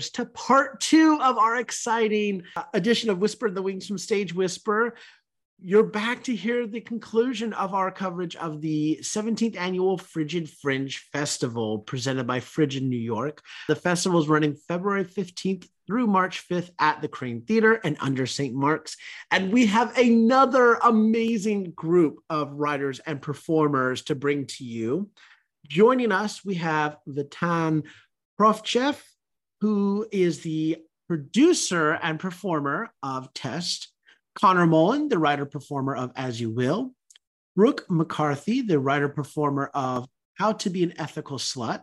listeners to part two of our exciting uh, edition of Whisper in the Wings from Stage Whisper. You're back to hear the conclusion of our coverage of the 17th annual Frigid Fringe Festival presented by Frigid New York. The festival is running February 15th through March 5th at the Kraine Theater and under St. Mark's. And we have another amazing group of writers and performers to bring to you. Joining us, we have Vitan Pravtchev, who is the producer and performer of Test Connor Mullen, the writer performer of As You Will, Brooke McCarthy, the writer performer of How to Be an Ethical Slut,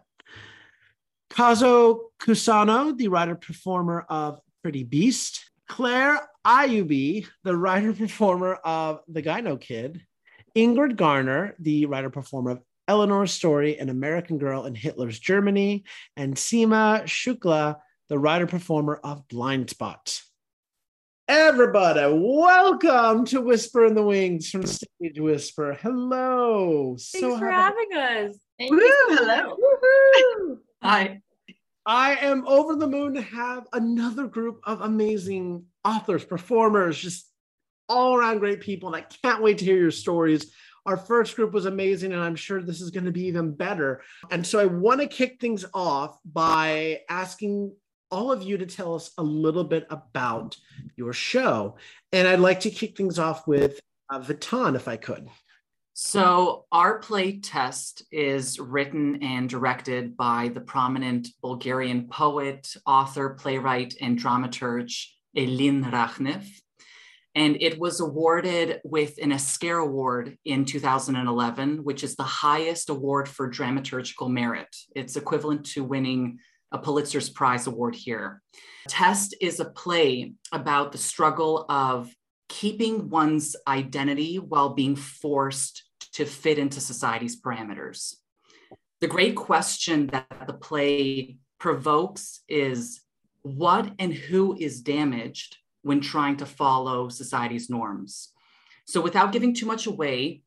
Kazu Kusano, the writer performer of Pretty Beast, Claire Ayubi, the writer performer of The Gyno Kid, Ingrid Garner, the writer performer of Eleanor's Story, An American Girl in Hitler's Germany, and Seema Shukla, the writer performer of Blind Spot. Everybody, welcome to Whisper in the Wings from Stage Whisper. Hello. Thanks so for having us. Thank Woo, hello. Hi. I am over the moon to have another group of amazing authors, performers, just all around great people. And I can't wait to hear your stories. Our first group was amazing, and I'm sure this is going to be even better. And so I want to kick things off by asking all of you to tell us a little bit about your show. And I'd like to kick things off with uh, if I could. So, our play test is written and directed by the prominent Bulgarian poet, author, playwright, and dramaturge Elin Rachnev. And it was awarded with an Askeer Award in 2011, which is the highest award for dramaturgical merit. It's equivalent to winning a Pulitzer's Prize Award here. Test is a play about the struggle of keeping one's identity while being forced to fit into society's parameters. The great question that the play provokes is what and who is damaged when trying to follow society's norms? So, without giving too much away,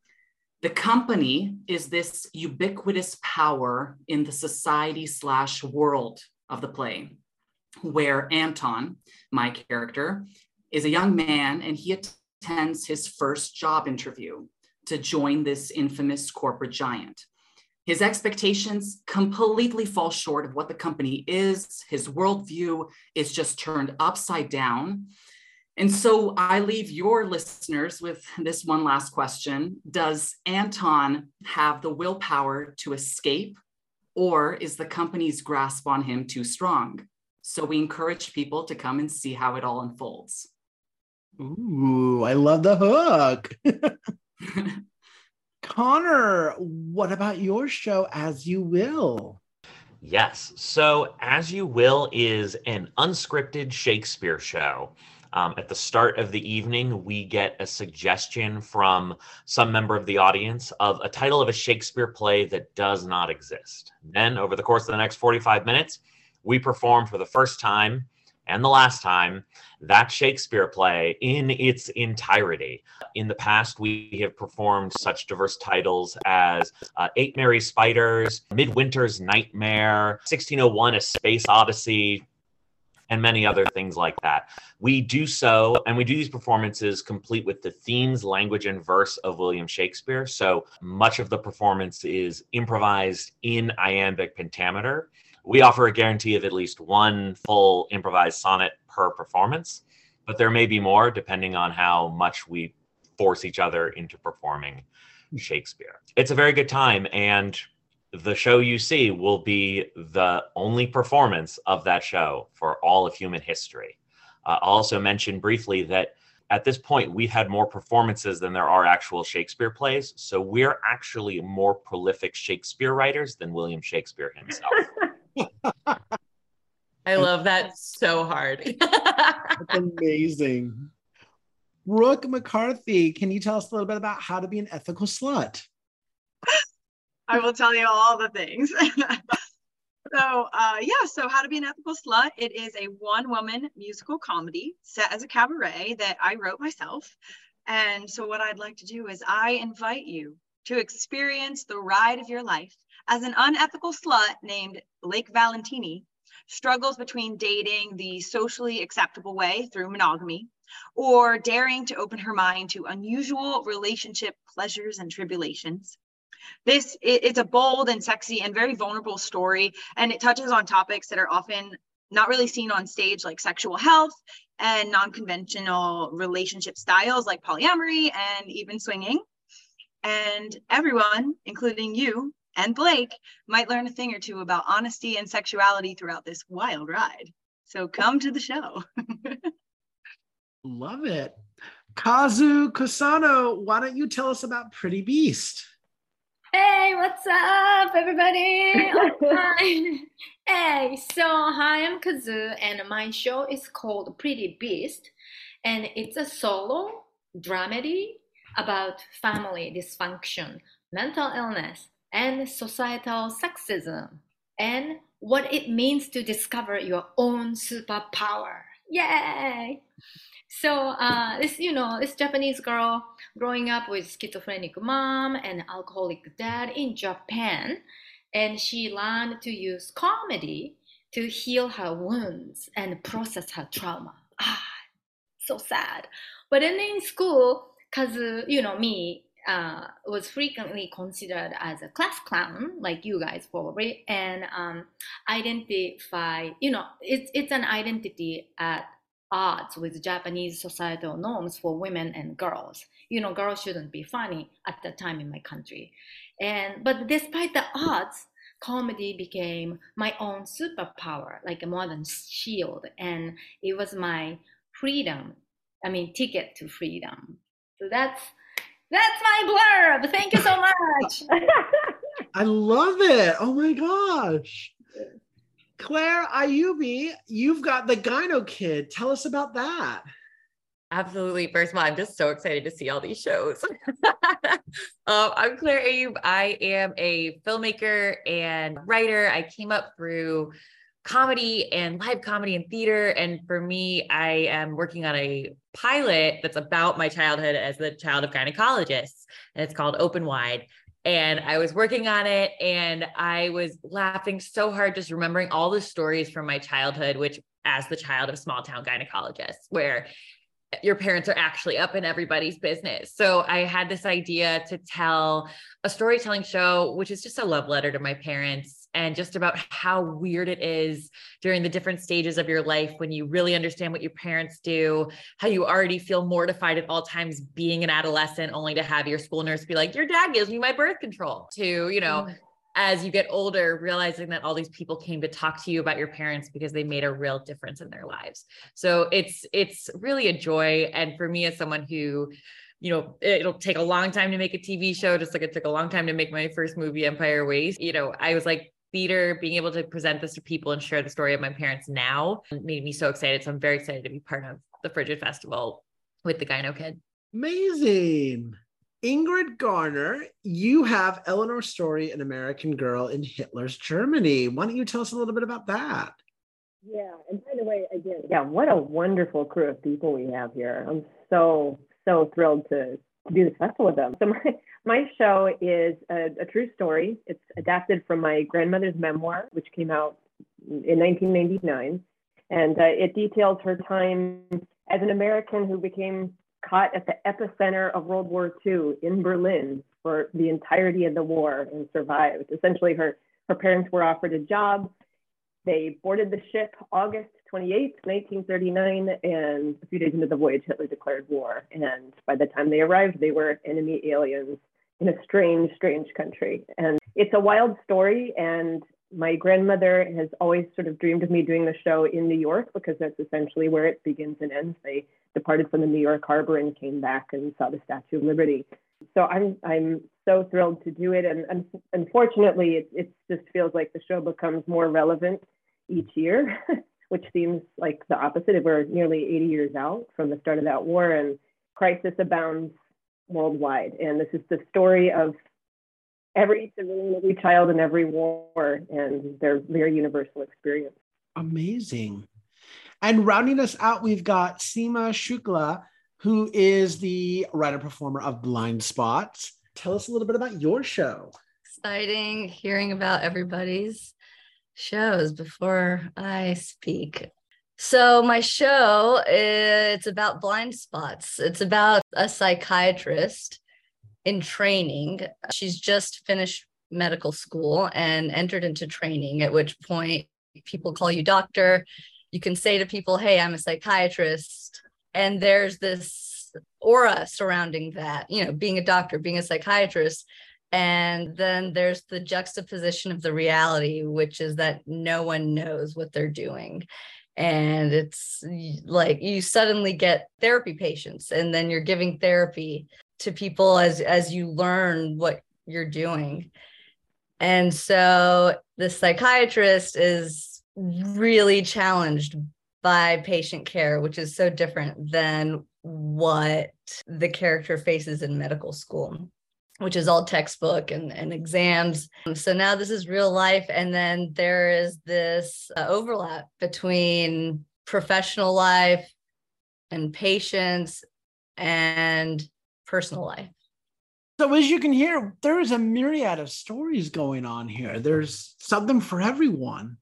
the company is this ubiquitous power in the society slash world of the play, where Anton, my character, is a young man and he attends his first job interview to join this infamous corporate giant. His expectations completely fall short of what the company is. His worldview is just turned upside down. And so I leave your listeners with this one last question Does Anton have the willpower to escape, or is the company's grasp on him too strong? So we encourage people to come and see how it all unfolds. Ooh, I love the hook. Connor, what about your show, As You Will? Yes. So, As You Will is an unscripted Shakespeare show. Um, at the start of the evening, we get a suggestion from some member of the audience of a title of a Shakespeare play that does not exist. Then, over the course of the next 45 minutes, we perform for the first time and the last time that Shakespeare play in its entirety. In the past, we have performed such diverse titles as uh, Eight Merry Spiders, Midwinter's Nightmare, 1601 A Space Odyssey, and many other things like that. We do so, and we do these performances complete with the themes, language, and verse of William Shakespeare. So much of the performance is improvised in iambic pentameter. We offer a guarantee of at least one full improvised sonnet per performance, but there may be more depending on how much we force each other into performing Shakespeare. It's a very good time, and the show you see will be the only performance of that show for all of human history. Uh, I'll also mention briefly that at this point, we've had more performances than there are actual Shakespeare plays. So we're actually more prolific Shakespeare writers than William Shakespeare himself. I love that so hard. That's amazing. Brooke McCarthy, can you tell us a little bit about how to be an ethical slut? I will tell you all the things. so, uh, yeah, so How to Be an Ethical Slut. It is a one woman musical comedy set as a cabaret that I wrote myself. And so, what I'd like to do is, I invite you to experience the ride of your life as an unethical slut named Blake Valentini, struggles between dating the socially acceptable way through monogamy or daring to open her mind to unusual relationship pleasures and tribulations. This it's a bold and sexy and very vulnerable story, and it touches on topics that are often not really seen on stage, like sexual health and non-conventional relationship styles like polyamory and even swinging. And everyone, including you and Blake, might learn a thing or two about honesty and sexuality throughout this wild ride. So come to the show. Love it. Kazu Kusano, why don't you tell us about Pretty Beast? Hey, what's up, everybody? hey, so hi, I'm Kazu, and my show is called Pretty Beast, and it's a solo dramedy about family dysfunction, mental illness, and societal sexism, and what it means to discover your own superpower. Yay! So uh, this, you know, this Japanese girl growing up with schizophrenic mom and alcoholic dad in Japan, and she learned to use comedy to heal her wounds and process her trauma. Ah, so sad. But then in school, cause you know me, uh, was frequently considered as a class clown, like you guys probably, and um, identify, you know, it's it's an identity at odds with Japanese societal norms for women and girls. You know, girls shouldn't be funny at that time in my country. And but despite the odds, comedy became my own superpower, like a modern shield. And it was my freedom. I mean, ticket to freedom. So that's that's my blurb. Thank you so much. I love it. Oh my gosh. Claire Ayubi, you've got the Gyno Kid. Tell us about that. Absolutely. First of all, I'm just so excited to see all these shows. um, I'm Claire Ayoub. I am a filmmaker and writer. I came up through comedy and live comedy and theater. And for me, I am working on a pilot that's about my childhood as the child of gynecologists. And it's called Open Wide and I was working on it and I was laughing so hard just remembering all the stories from my childhood, which as the child of small town gynecologists, where your parents are actually up in everybody's business. So I had this idea to tell a storytelling show, which is just a love letter to my parents and just about how weird it is during the different stages of your life when you really understand what your parents do, how you already feel mortified at all times being an adolescent, only to have your school nurse be like, Your dad gives me my birth control, to, you know, mm. as you get older, realizing that all these people came to talk to you about your parents because they made a real difference in their lives. So it's it's really a joy. And for me, as someone who you know, it'll take a long time to make a TV show, just like it took a long time to make my first movie, Empire Waist. You know, I was like, theater, being able to present this to people and share the story of my parents now made me so excited. So I'm very excited to be part of the Frigid Festival with the Gyno Kid. Amazing. Ingrid Garner, you have Eleanor Story, an American girl in Hitler's Germany. Why don't you tell us a little bit about that? Yeah, and by the way, again, yeah, what a wonderful crew of people we have here. I'm so, so thrilled to festival with them. So my, my show is a, a, true story. It's adapted from my grandmother's memoir, which came out in 1999. And uh, it details her time as an American who became caught at the epicenter of World War II in Berlin for the entirety of the war and survived. Essentially, her, her parents were offered a job. They boarded the ship August 28th, 1939, and a few days into the voyage, Hitler declared war. And by the time they arrived, they were enemy aliens in a strange, strange country. And it's a wild story. And my grandmother has always sort of dreamed of me doing the show in New York because that's essentially where it begins and ends. They departed from the New York harbor and came back and saw the Statue of Liberty. So I'm I'm so thrilled to do it. And, and unfortunately, it, it just feels like the show becomes more relevant each year, which seems like the opposite. We're nearly 80 years out from the start of that war, and crisis abounds worldwide. And this is the story of every civilian, every child in every war and their very universal experience. Amazing. And rounding us out, we've got Seema Shukla, who is the writer performer of Blind Spots. Tell us a little bit about your show. Exciting hearing about everybody's shows before I speak. So my show it's about blind spots. It's about a psychiatrist in training. She's just finished medical school and entered into training at which point people call you doctor. You can say to people, "Hey, I'm a psychiatrist." And there's this aura surrounding that, you know, being a doctor, being a psychiatrist and then there's the juxtaposition of the reality, which is that no one knows what they're doing. And it's like you suddenly get therapy patients, and then you're giving therapy to people as as you learn what you're doing. And so the psychiatrist is really challenged by patient care, which is so different than what the character faces in medical school which is all textbook and, and exams. So now this is real life. And then there is this uh, overlap between professional life and patients and personal life. So, as you can hear, there is a myriad of stories going on here. There's something for everyone.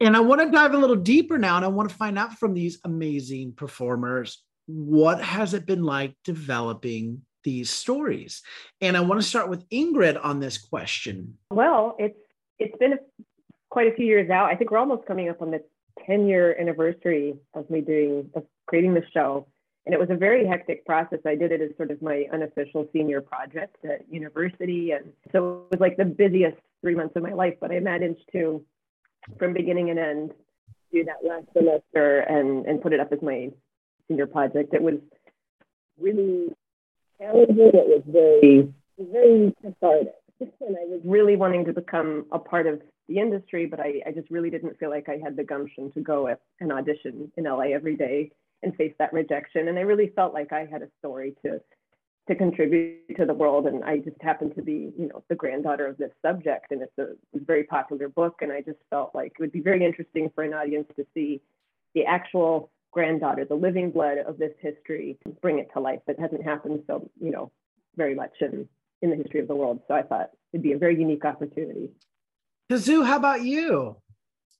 And I want to dive a little deeper now, and I want to find out from these amazing performers what has it been like developing these stories. And I want to start with Ingrid on this question. Well, it's it's been a, quite a few years out. I think we're almost coming up on the 10 year anniversary of me doing of creating the show. And it was a very hectic process. I did it as sort of my unofficial senior project at university. And so it was like the busiest three months of my life, but I managed to, from beginning and end, do that last semester and, and put it up as my senior project. It was really challenging. It was very, very cathartic. And I was really wanting to become a part of the industry, but I, I just really didn't feel like I had the gumption to go at an audition in LA every day and face that rejection. And I really felt like I had a story to to contribute to the world. And I just happened to be, you know, the granddaughter of this subject, and it's a, it's a very popular book. And I just felt like it would be very interesting for an audience to see the actual granddaughter, the living blood of this history, to bring it to life. That hasn't happened so, you know, very much in, in the history of the world. So I thought it'd be a very unique opportunity. Kazu, how about you?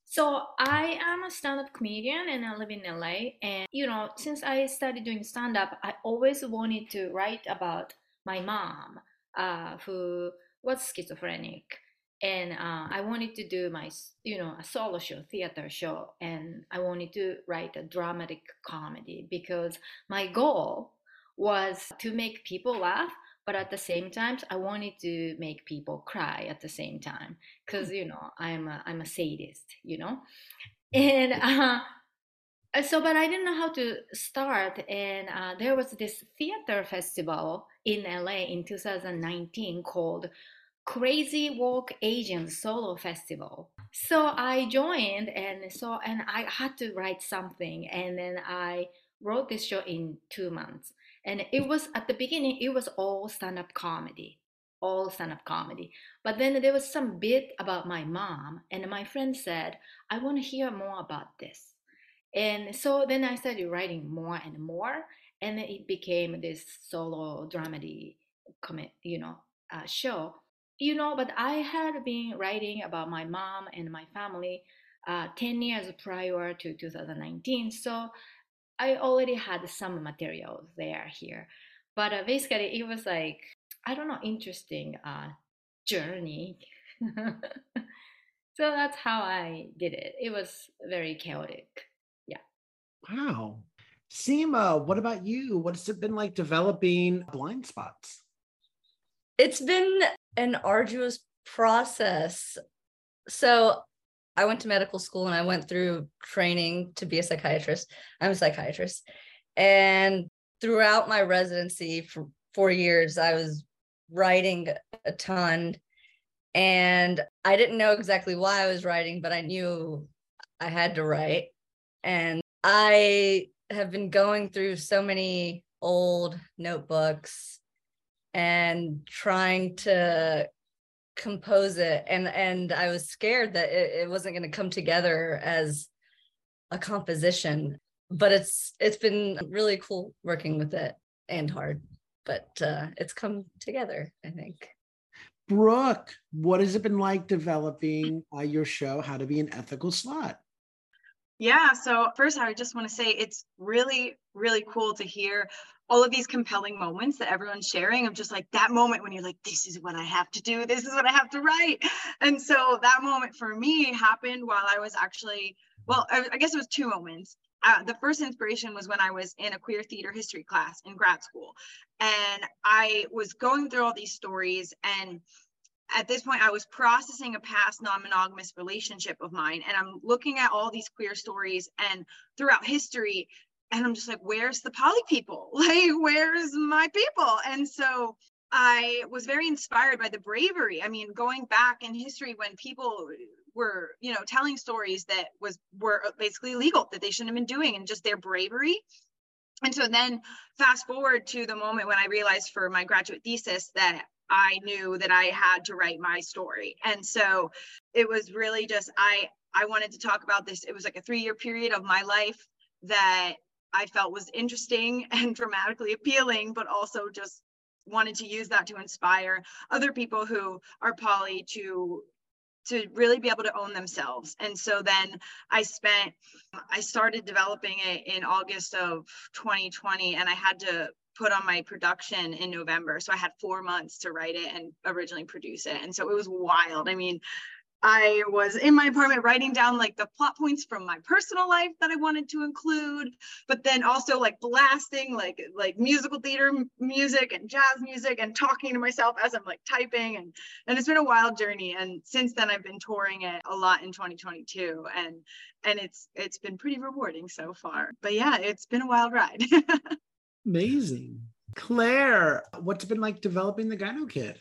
So I am a stand-up comedian and I live in LA. And you know, since I started doing stand-up, I always wanted to write about my mom, uh, who was schizophrenic and uh, I wanted to do my, you know, a solo show, theater show, and I wanted to write a dramatic comedy because my goal was to make people laugh, but at the same time, I wanted to make people cry at the same time because you know I'm a, I'm a sadist, you know, and uh, so but I didn't know how to start, and uh, there was this theater festival in LA in 2019 called Crazy Walk Asian Solo Festival. So I joined and so and I had to write something and then I wrote this show in 2 months. And it was at the beginning it was all stand-up comedy. All stand-up comedy. But then there was some bit about my mom and my friend said, "I want to hear more about this." And so then I started writing more and more and it became this solo dramedy you know uh, show you know, but I had been writing about my mom and my family uh, 10 years prior to 2019. So I already had some material there here. But uh, basically, it was like, I don't know, interesting uh, journey. so that's how I did it. It was very chaotic. Yeah. Wow. Seema, what about you? What's it been like developing blind spots? It's been an arduous process. So I went to medical school and I went through training to be a psychiatrist. I'm a psychiatrist. And throughout my residency for four years, I was writing a ton. And I didn't know exactly why I was writing, but I knew I had to write. And I have been going through so many old notebooks and trying to compose it and and i was scared that it, it wasn't going to come together as a composition but it's it's been really cool working with it and hard but uh it's come together i think Brooke, what has it been like developing uh, your show, How to Be an Ethical Slut? Yeah, so first, I just want to say it's really, really cool to hear all of these compelling moments that everyone's sharing of just like that moment when you're like, this is what I have to do, this is what I have to write. And so that moment for me happened while I was actually, well, I, guess it was two moments. Uh, the first inspiration was when I was in a queer theater history class in grad school. And I was going through all these stories and at this point, I was processing a past non monogamous relationship of mine, and I'm looking at all these queer stories and throughout history, and I'm just like, where's the poly people? Like, where's my people? And so I was very inspired by the bravery. I mean, going back in history when people were, you know, telling stories that was were uh, basically illegal that they shouldn't have been doing, and just their bravery. And so then fast forward to the moment when I realized for my graduate thesis that I knew that I had to write my story. And so it was really just I I wanted to talk about this. It was like a 3-year period of my life that I felt was interesting and dramatically appealing, but also just wanted to use that to inspire other people who are poly to to really be able to own themselves. And so then I spent, I started developing it in August of 2020, and I had to put on my production in November. So I had four months to write it and originally produce it. And so it was wild. I mean, I was in my apartment writing down like the plot points from my personal life that I wanted to include, but then also like blasting like like musical theater music and jazz music and talking to myself as I'm like typing and and it's been a wild journey. And since then I've been touring it a lot in 2022 and and it's it's been pretty rewarding so far. But yeah, it's been a wild ride. Amazing. Claire, what's been like developing the Gyno Kid?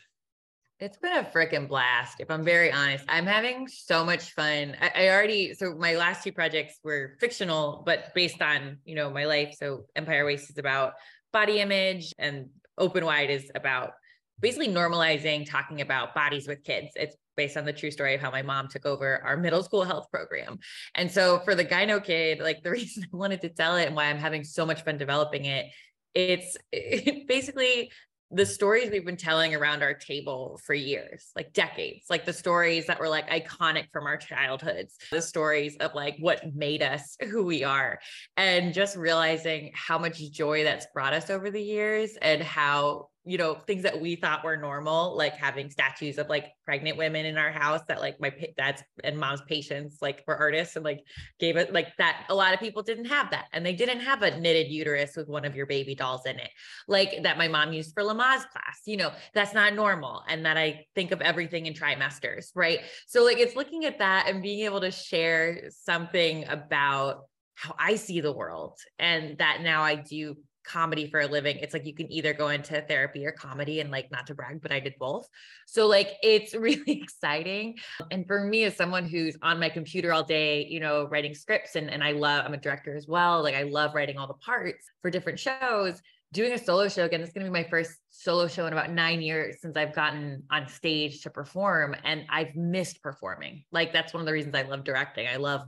It's been a freaking blast. If I'm very honest, I'm having so much fun. I, I, already, so my last two projects were fictional, but based on, you know, my life. So Empire Waist is about body image and Open Wide is about basically normalizing talking about bodies with kids. It's based on the true story of how my mom took over our middle school health program. And so for the Gyno Kid, like the reason I wanted to tell it and why I'm having so much fun developing it it's it basically the stories we've been telling around our table for years, like decades, like the stories that were like iconic from our childhoods, the stories of like what made us who we are, and just realizing how much joy that's brought us over the years and how you know things that we thought were normal like having statues of like pregnant women in our house that like my dad's and mom's patients like were artists and like gave it like that a lot of people didn't have that. And they didn't have a knitted uterus with one of your baby dolls in it like that my mom used for lamaze class you know that's not normal and that i think of everything in trimesters right? So like it's looking at that and being able to share something about how I see the world and that now I do comedy for a living. It's like you can either go into therapy or comedy and like not to brag but i did both. So like it's really exciting. And for me as someone who's on my computer all day you know writing scripts and, and i love i'm a director as well like i love writing all the parts for different shows doing a solo show again this is going to be my first solo show in about nine years since i've gotten on stage to perform and i've missed performing. Like that's one of the reasons i love directing. I love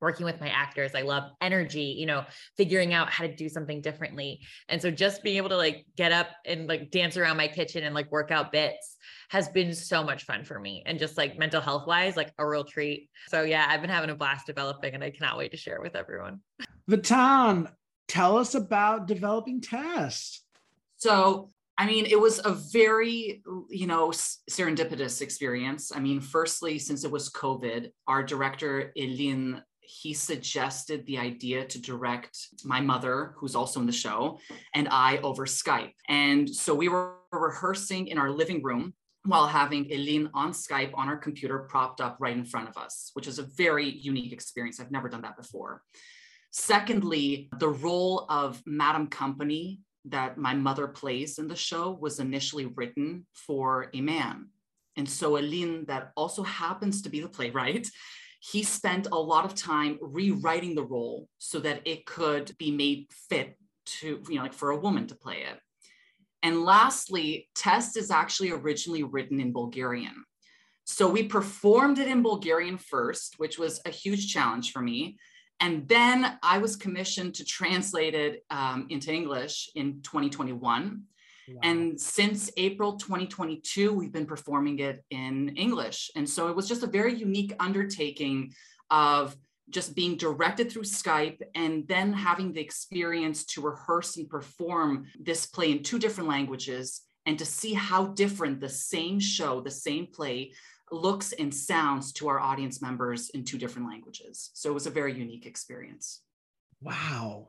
working with my actors. I love energy, you know, figuring out how to do something differently. And so just being able to like get up and like dance around my kitchen and like work out bits has been so much fun for me and just like mental health wise, like a real treat. So yeah, I've been having a blast developing and I cannot wait to share it with everyone. Vitan, tell us about developing Test. So I mean, it was a very, you know, serendipitous experience. I mean, firstly, since it was COVID, our director, Elin he suggested the idea to direct my mother, who's also in the show, and I over Skype. And so we were rehearsing in our living room while having Elin on Skype on our computer propped up right in front of us, which is a very unique experience. I've never done that before. Secondly, the role of Madam Company that my mother plays in the show was initially written for a man. And so Elin, that also happens to be the playwright, he spent a lot of time rewriting the role so that it could be made fit to, you know, like for a woman to play it. And lastly, Test is actually originally written in Bulgarian. So we performed it in Bulgarian first, which was a huge challenge for me. And then I was commissioned to translate it um, into English in 2021. Wow. And since April 2022, we've been performing it in English. And so it was just a very unique undertaking of just being directed through Skype and then having the experience to rehearse and perform this play in two different languages and to see how different the same show, the same play looks and sounds to our audience members in two different languages. So it was a very unique experience. Wow.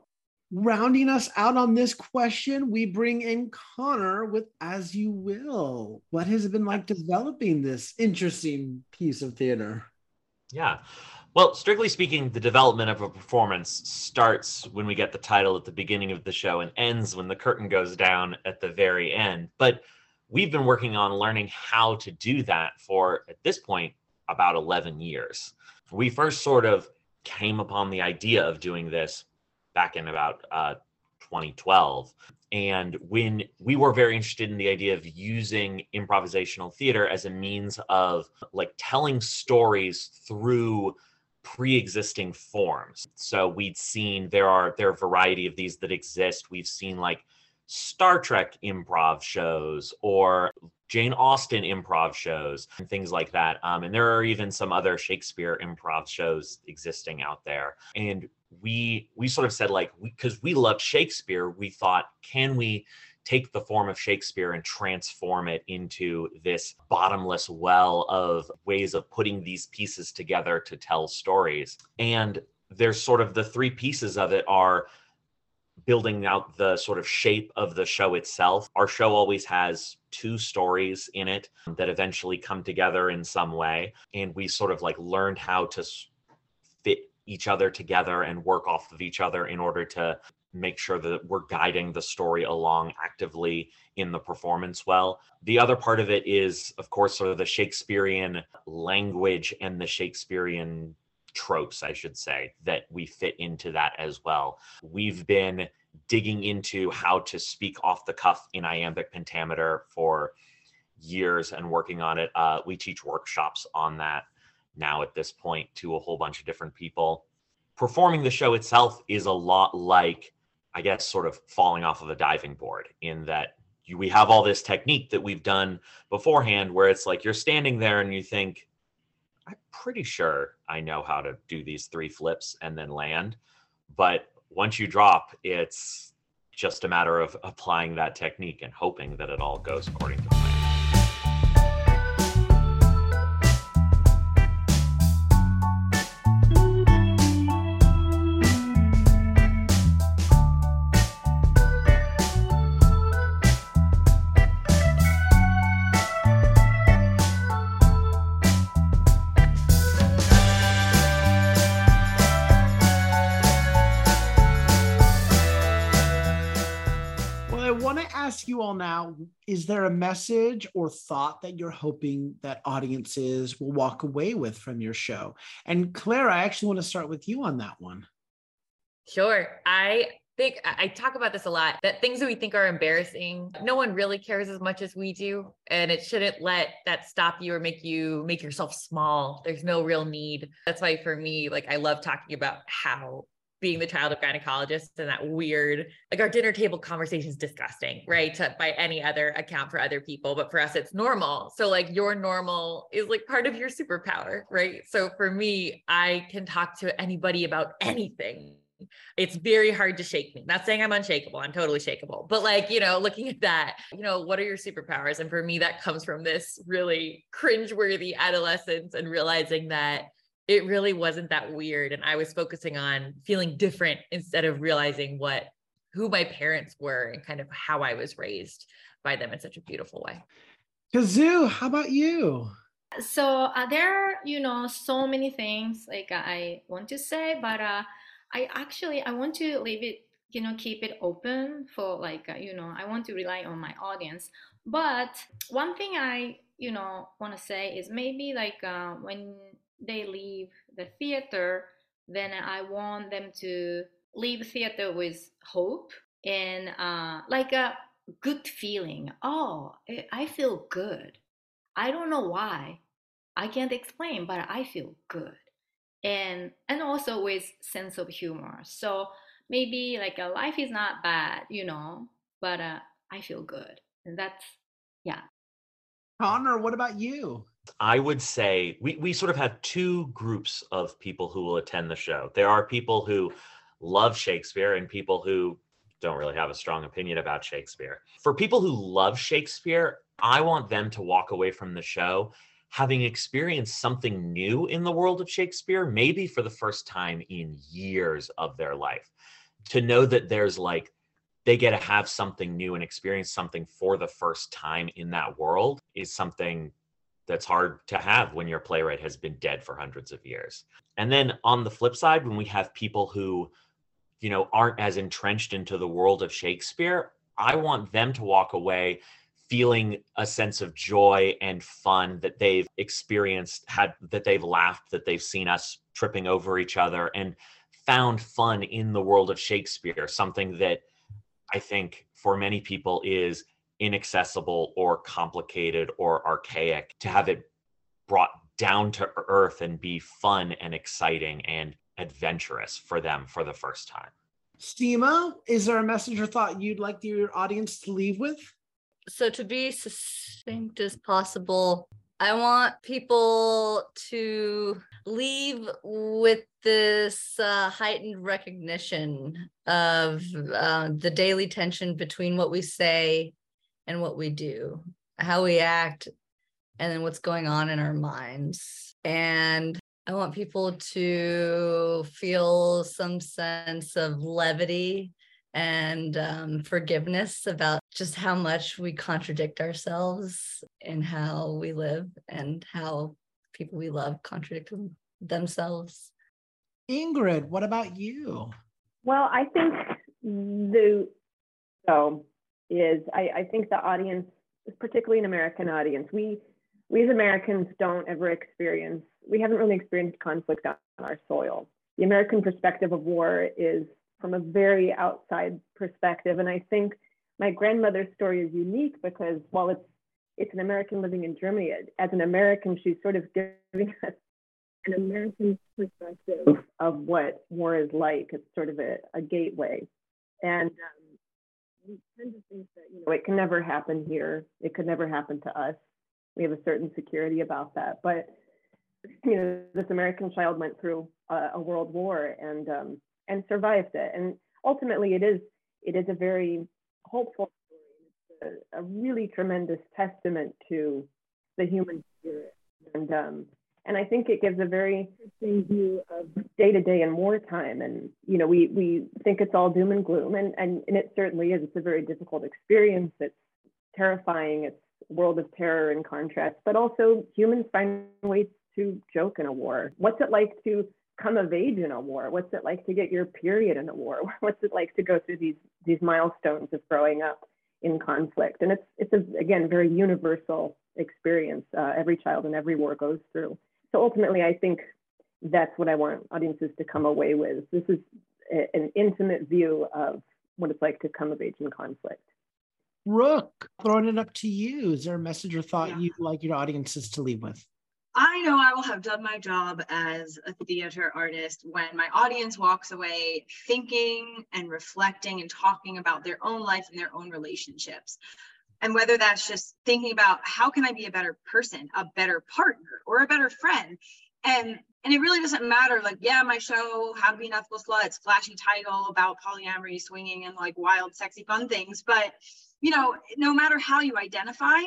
Rounding us out on this question, we bring in Connor with As You Will. What has it been like developing this interesting piece of theater? Yeah. Well, strictly speaking, the development of a performance starts when we get the title at the beginning of the show and ends when the curtain goes down at the very end. But we've been working on learning how to do that for, at this point, about 11 years. We first sort of came upon the idea of doing this back in about uh, 2012. And when we were very interested in the idea of using improvisational theater as a means of like telling stories through pre-existing forms. So we'd seen there are there are a variety of these that exist. We've seen like Star Trek improv shows or Jane Austen improv shows and things like that. Um, and there are even some other Shakespeare improv shows existing out there. And we we sort of said like because we, we love Shakespeare, we thought, can we take the form of Shakespeare and transform it into this bottomless well of ways of putting these pieces together to tell stories. And there's sort of the three pieces of it are building out the sort of shape of the show itself. Our show always has two stories in it that eventually come together in some way. And we sort of like learned how to each other together and work off of each other in order to make sure that we're guiding the story along actively in the performance well. The other part of it is, of course, sort of the Shakespearean language and the Shakespearean tropes, I should say, that we fit into that as well. We've been digging into how to speak off the cuff in iambic pentameter for years and working on it. Uh, we teach workshops on that now at this point to a whole bunch of different people. Performing the show itself is a lot like, I guess, sort of falling off of a diving board in that you, we have all this technique that we've done beforehand where it's like you're standing there and you think, I'm pretty sure I know how to do these three flips and then land. But once you drop, it's just a matter of applying that technique and hoping that it all goes according to plan. Is there a message or thought that you're hoping that audiences will walk away with from your show? And Claire, I actually want to start with you on that one. Sure. I think I talk about this a lot that things that we think are embarrassing, no one really cares as much as we do. And it shouldn't let that stop you or make you make yourself small. There's no real need. That's why for me, like I love talking about how being the child of gynecologists and that weird, like our dinner table conversation is disgusting, right? To, by any other account for other people, but for us, it's normal. So, like, your normal is like part of your superpower, right? So, for me, I can talk to anybody about anything. It's very hard to shake me. Not saying I'm unshakable, I'm totally shakable. but like, you know, looking at that, you know, what are your superpowers? And for me, that comes from this really cringeworthy adolescence and realizing that it really wasn't that weird and i was focusing on feeling different instead of realizing what who my parents were and kind of how i was raised by them in such a beautiful way. Kazu how about you? So uh, there are you know so many things like i want to say but uh, i actually i want to leave it you know keep it open for like uh, you know i want to rely on my audience. But one thing i you know want to say is maybe like uh, when they leave the theater, then I want them to leave theater with hope and uh, like a good feeling. Oh, I feel good. I don't know why. I can't explain, but I feel good. And and also with sense of humor. So maybe like a life is not bad, you know, but uh, I feel good. And that's, yeah. Connor, what about you? I would say we, we sort of have two groups of people who will attend the show. There are people who love Shakespeare and people who don't really have a strong opinion about Shakespeare. For people who love Shakespeare, I want them to walk away from the show having experienced something new in the world of Shakespeare, maybe for the first time in years of their life. To know that there's like, they get to have something new and experience something for the first time in that world is something that's hard to have when your playwright has been dead for hundreds of years. And then on the flip side, when we have people who, you know, aren't as entrenched into the world of Shakespeare, I want them to walk away feeling a sense of joy and fun that they've experienced, had that they've laughed, that they've seen us tripping over each other and found fun in the world of Shakespeare, something that I think for many people is inaccessible or complicated or archaic to have it brought down to earth and be fun and exciting and adventurous for them for the first time. Seema, is there a message or thought you'd like your audience to leave with? so to be succinct as possible, I want people to leave with this uh, heightened recognition of uh, the daily tension between what we say and what we do, how we act, and then what's going on in our minds. And I want people to feel some sense of levity and um, forgiveness about just how much we contradict ourselves and how we live and how people we love contradict themselves. Ingrid, what about you? Well, I think the so is I, I think the audience, particularly an American audience, we we as Americans don't ever experience we haven't really experienced conflict on our soil. The American perspective of war is from a very outside perspective. And I think my grandmother's story is unique because while it's it's an American living in Germany, as an American, she's sort of giving us an American perspective of what war is like. It's sort of a, a gateway. And um, we tend to think that, you know, it can never happen here. It could never happen to us. We have a certain security about that. But, you know, this American child went through a, a world war and um, and survived it. And ultimately, it is it is a very hopeful story. It's a, a really tremendous testament to the human spirit, and um, and I think it gives a very interesting view of day to day and wartime. And you know, we we think it's all doom and gloom, and and and it certainly is. It's a very difficult experience. It's terrifying. It's a world of terror and contrast, but also humans find ways to joke in a war. What's it like to come of age in a war? What's it like to get your period in a war? What's it like to go through these these milestones of growing up in conflict? And it's it's a, again very universal experience. Uh, every child in every war goes through. So ultimately, I think that's what I want audiences to come away with. This is a, an intimate view of what it's like to come of age in conflict. Brooke, throwing it up to you. Is there a message or thought yeah. you'd like your audiences to leave with? I know I will have done my job as a theater artist when my audience walks away thinking and reflecting and talking about their own life and their own relationships. And whether that's just thinking about how can I be a better person, a better partner, or a better friend. And and it really doesn't matter, like, yeah, my show, How to Be an Ethical Slut, flashy title about polyamory, swinging, and like wild, sexy, fun things. But you know, no matter how you identify,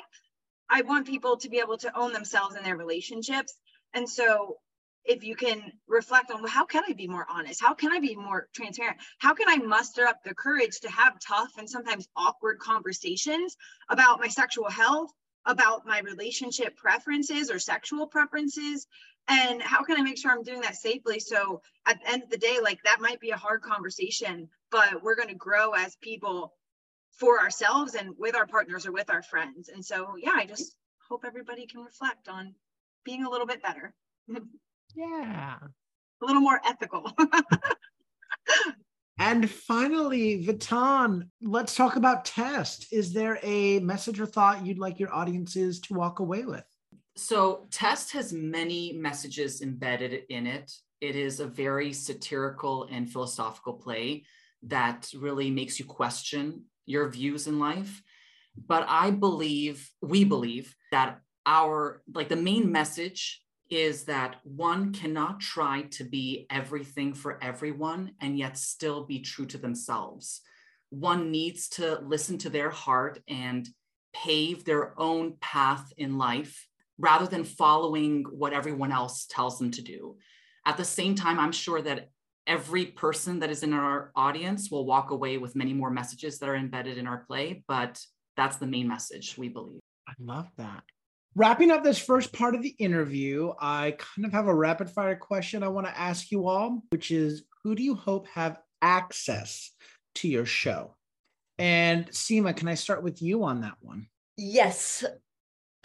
I want people to be able to own themselves in their relationships. And so if you can reflect on well, how can I be more honest? How can I be more transparent? How can I muster up the courage to have tough and sometimes awkward conversations about my sexual health, about my relationship preferences or sexual preferences? And how can I make sure I'm doing that safely? So at the end of the day, like that might be a hard conversation, but we're going to grow as people for ourselves and with our partners or with our friends. And so, yeah, I just hope everybody can reflect on being a little bit better. yeah. A little more ethical. and finally, Vitan, let's talk about test. Is there a message or thought you'd like your audiences to walk away with? So, Test has many messages embedded in it. It is a very satirical and philosophical play that really makes you question your views in life. but I believe, we believe that our, like the main message is that one cannot try to be everything for everyone and yet still be true to themselves. One needs to listen to their heart and pave their own path in life rather than following what everyone else tells them to do. At the same time, I'm sure that every person that is in our audience will walk away with many more messages that are embedded in our play, but that's the main message we believe. I love that. Wrapping up this first part of the interview, I kind of have a rapid fire question I want to ask you all, which is who do you hope have access to your show? And Seema, can I start with you on that one? Yes.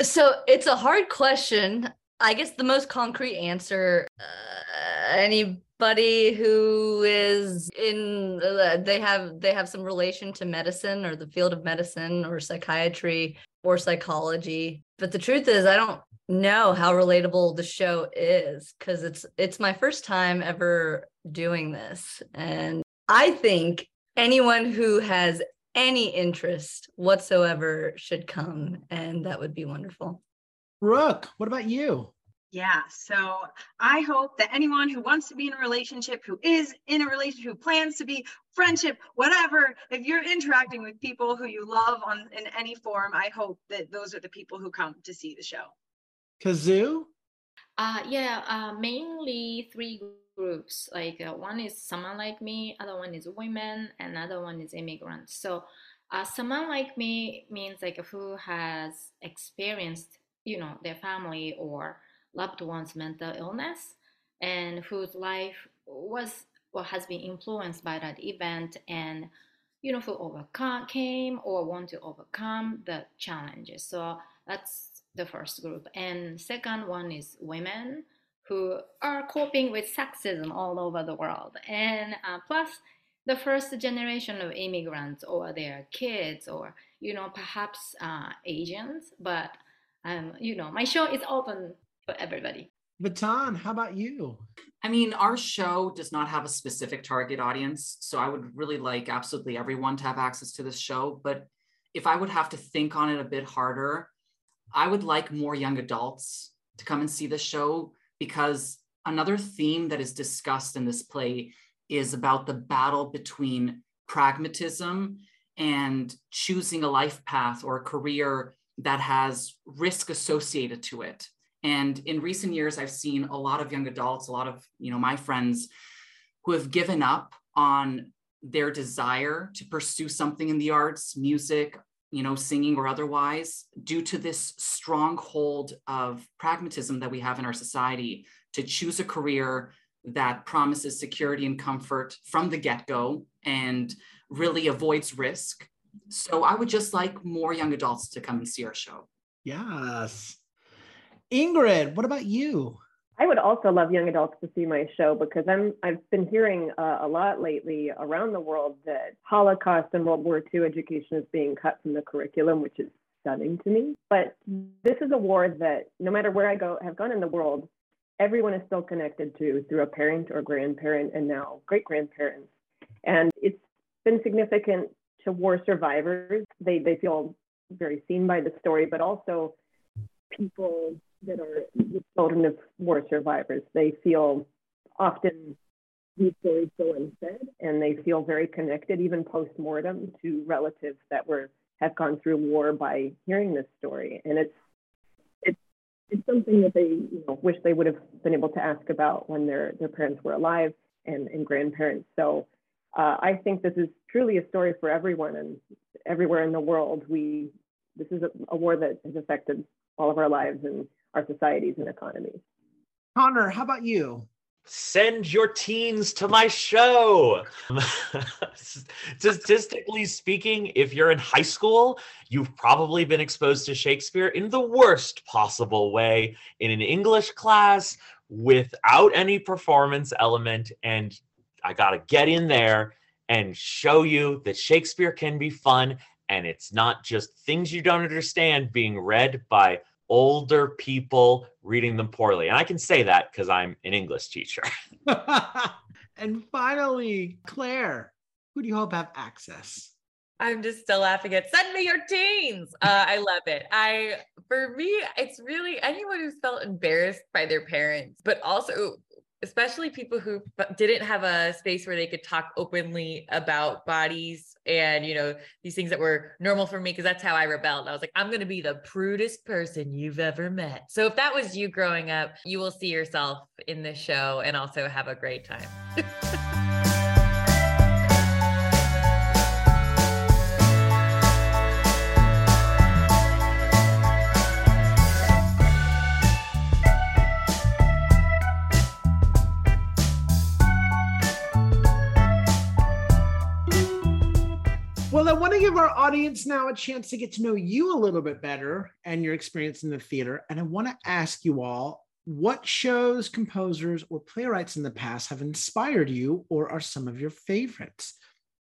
So it's a hard question. I guess the most concrete answer uh, anybody who is in uh, they have they have some relation to medicine or the field of medicine or psychiatry or psychology. But the truth is I don't know how relatable the show is cuz it's it's my first time ever doing this and I think anyone who has any interest whatsoever should come and that would be wonderful. Brooke, what about you? Yeah, so I hope that anyone who wants to be in a relationship, who is in a relationship, who plans to be friendship, whatever, if you're interacting with people who you love on in any form, I hope that those are the people who come to see the show. Kazu? Uh, yeah, uh, mainly three groups. Like uh, one is someone like me, other one is women, another one is immigrants. So uh, someone like me means like who has experienced, you know, their family or loved one's mental illness and whose life was or has been influenced by that event and you know who overcame or want to overcome the challenges. So that's the first group. And second one is women who are coping with sexism all over the world. And uh, plus the first generation of immigrants or their kids or you know perhaps uh, asians. But um, you know my show is open for everybody. Vitan, how about you? I mean, our show does not have a specific target audience. So I would really like absolutely everyone to have access to this show. But if I would have to think on it a bit harder, I would like more young adults to come and see the show because another theme that is discussed in this play is about the battle between pragmatism and choosing a life path or a career that has risk associated to it. And in recent years, I've seen a lot of young adults, a lot of you know my friends who have given up on their desire to pursue something in the arts, music, you know, singing or otherwise, due to this stronghold of pragmatism that we have in our society to choose a career that promises security and comfort from the get-go and really avoids risk. So I would just like more young adults to come and see our show. Yes. Ingrid, what about you? I would also love young adults to see my show because I'm I've been hearing uh, a lot lately around the world that Holocaust and World War II education is being cut from the curriculum, which is stunning to me. But this is a war that no matter where I go have gone in the world, everyone is still connected to through a parent or grandparent and now great grandparents. And it's been significant to war survivors. They they feel very seen by the story, but also people that are the children of war survivors. They feel often these stories go unsaid and they feel very connected, even post mortem, to relatives that were have gone through war by hearing this story. And it's it's it's something that they you know wish they would have been able to ask about when their their parents were alive and, and grandparents. So uh, I think this is truly a story for everyone and everywhere in the world. We this is a, a war that has affected all of our lives and our societies and economies. Connor, how about you? Send your teens to my show. Statistically speaking, if you're in high school, you've probably been exposed to Shakespeare in the worst possible way in an English class without any performance element. And I got to get in there and show you that Shakespeare can be fun and it's not just things you don't understand being read by older people reading them poorly. And I can say that because I'm an English teacher. and finally, Claire, who do you hope have access? I'm just still laughing at send me your teens. Uh, I love it. I for me, it's really anyone who's felt embarrassed by their parents, but also especially people who didn't have a space where they could talk openly about bodies and you know these things that were normal for me because that's how I rebelled. I was like, I'm going to be the prudest person you've ever met. So if that was you growing up, you will see yourself in this show and also have a great time. give our audience now a chance to get to know you a little bit better and your experience in the theater. And I want to ask you all what shows, composers, or playwrights in the past have inspired you or are some of your favorites?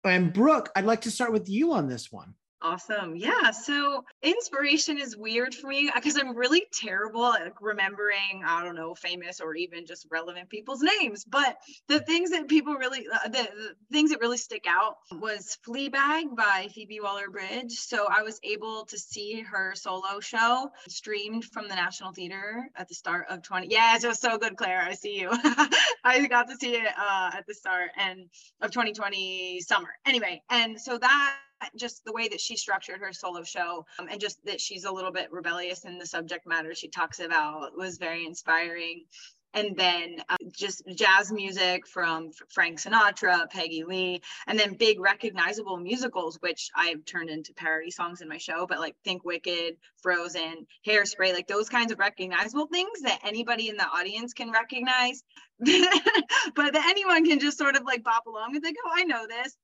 And Brooke, I'd like to start with you on this one. Awesome. Yeah. So inspiration is weird for me because I'm really terrible at remembering, I don't know, famous or even just relevant people's names. But the things that people really, uh, the, the things that really stick out was Fleabag by Phoebe Waller Bridge. So I was able to see her solo show streamed from the National Theater at the start of 20. Yeah, it was so good, Claire. I see you. I got to see it uh, at the start and of 2020 summer. Anyway, and so that just the way that she structured her solo show um, and just that she's a little bit rebellious in the subject matter she talks about was very inspiring and then uh, just jazz music from Frank Sinatra, Peggy Lee, and then big recognizable musicals, which I've turned into parody songs in my show, but like Think Wicked, Frozen, Hairspray, like those kinds of recognizable things that anybody in the audience can recognize, but that anyone can just sort of like bop along and think, oh, I know this.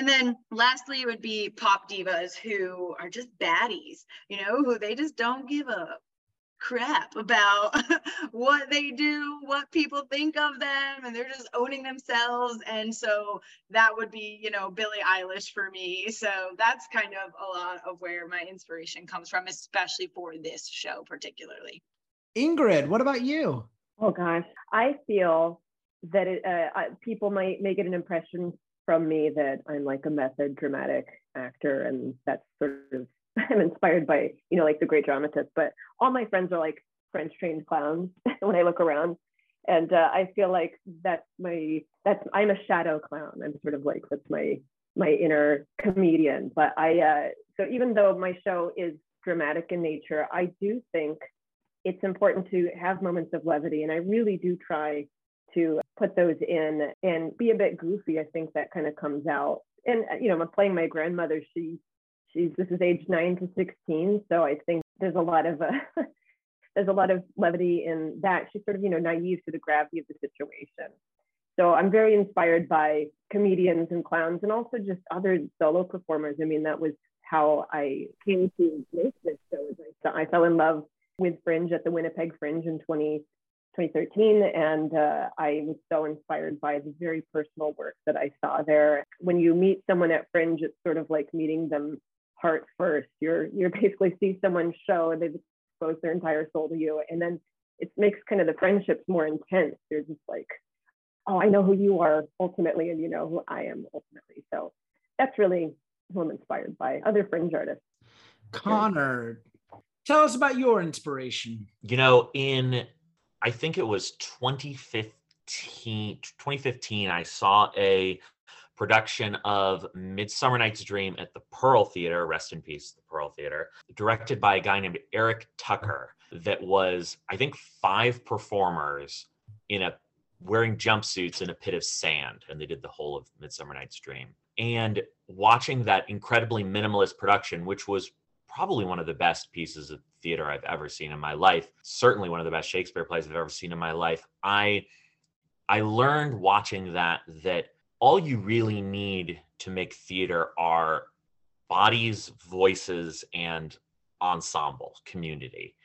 And then lastly it would be pop divas who are just baddies, you know, who they just don't give a crap about what they do, what people think of them, and they're just owning themselves. And so that would be, you know, Billie Eilish for me. So that's kind of a lot of where my inspiration comes from, especially for this show particularly. Ingrid, what about you? Oh gosh, I feel that it, uh, people might make it an impression from me that I'm like a method dramatic actor, and that's sort of I'm inspired by you know like the great dramatists. But all my friends are like French trained clowns when I look around, and uh, I feel like that's my that's I'm a shadow clown. I'm sort of like that's my my inner comedian. But I uh, so even though my show is dramatic in nature, I do think it's important to have moments of levity, and I really do try to put those in and be a bit goofy. I think that kind of comes out. And you know, I'm playing my grandmother. She she's this is age nine to 16, so I think there's a lot of uh, there's a lot of levity in that. She's sort of you know naive to the gravity of the situation. So I'm very inspired by comedians and clowns, and also just other solo performers. I mean, that was how I came to make this show. I fell in love with Fringe at the Winnipeg Fringe in 20 2013, and uh, I was so inspired by the very personal work that I saw there. When you meet someone at Fringe, it's sort of like meeting them heart first. You're you're basically see someone show and they've exposed their entire soul to you, and then it makes kind of the friendships more intense. You're just like, oh, I know who you are ultimately, and you know who I am ultimately. So that's really who I'm inspired by. Other Fringe artists. Connor, tell us about your inspiration. You know, in I think it was 2015, 2015, I saw a production of Midsummer Night's Dream at the Pearl Theater, rest in peace, the Pearl Theater, directed by a guy named Eric Tucker, that was, I think, five performers in a wearing jumpsuits in a pit of sand, and they did the whole of Midsummer Night's Dream. And watching that incredibly minimalist production, which was probably one of the best pieces of theater I've ever seen in my life. Certainly one of the best Shakespeare plays I've ever seen in my life. I I learned watching that that all you really need to make theater are bodies, voices, and ensemble community.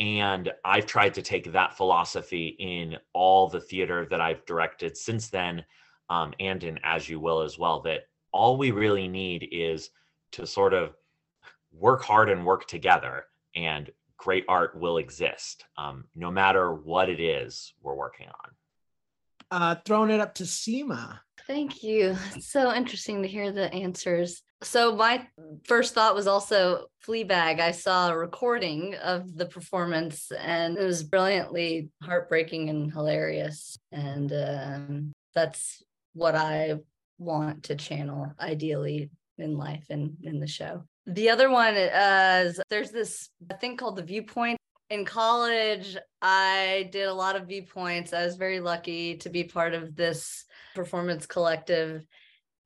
And I've tried to take that philosophy in all the theater that I've directed since then, um, and in As You Will as well. That all we really need is to sort of work hard and work together and great art will exist um, no matter what it is we're working on uh, throwing it up to Seema. Thank you. It's so interesting to hear the answers. So my first thought was also Fleabag. I saw a recording of the performance and it was brilliantly heartbreaking and hilarious. And um, that's what I want to channel ideally in life and in the show. The other one is there's this thing called the viewpoint. In college, I did a lot of viewpoints. I was very lucky to be part of this performance collective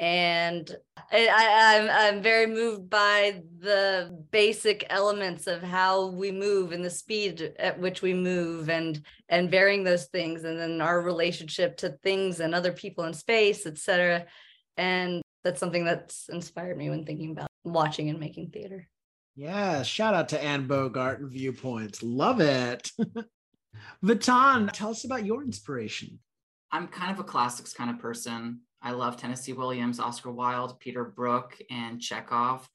and I, am I'm, I'm very moved by the basic elements of how we move and the speed at which we move and and varying those things and then our relationship to things and other people in space etc and that's something that's inspired me when thinking about watching and making theater yeah shout out to anne bogart and viewpoints love it Vitan, tell us about your inspiration i'm kind of a classics kind of person I love Tennessee Williams, Oscar Wilde, Peter Brook, and Chekhov.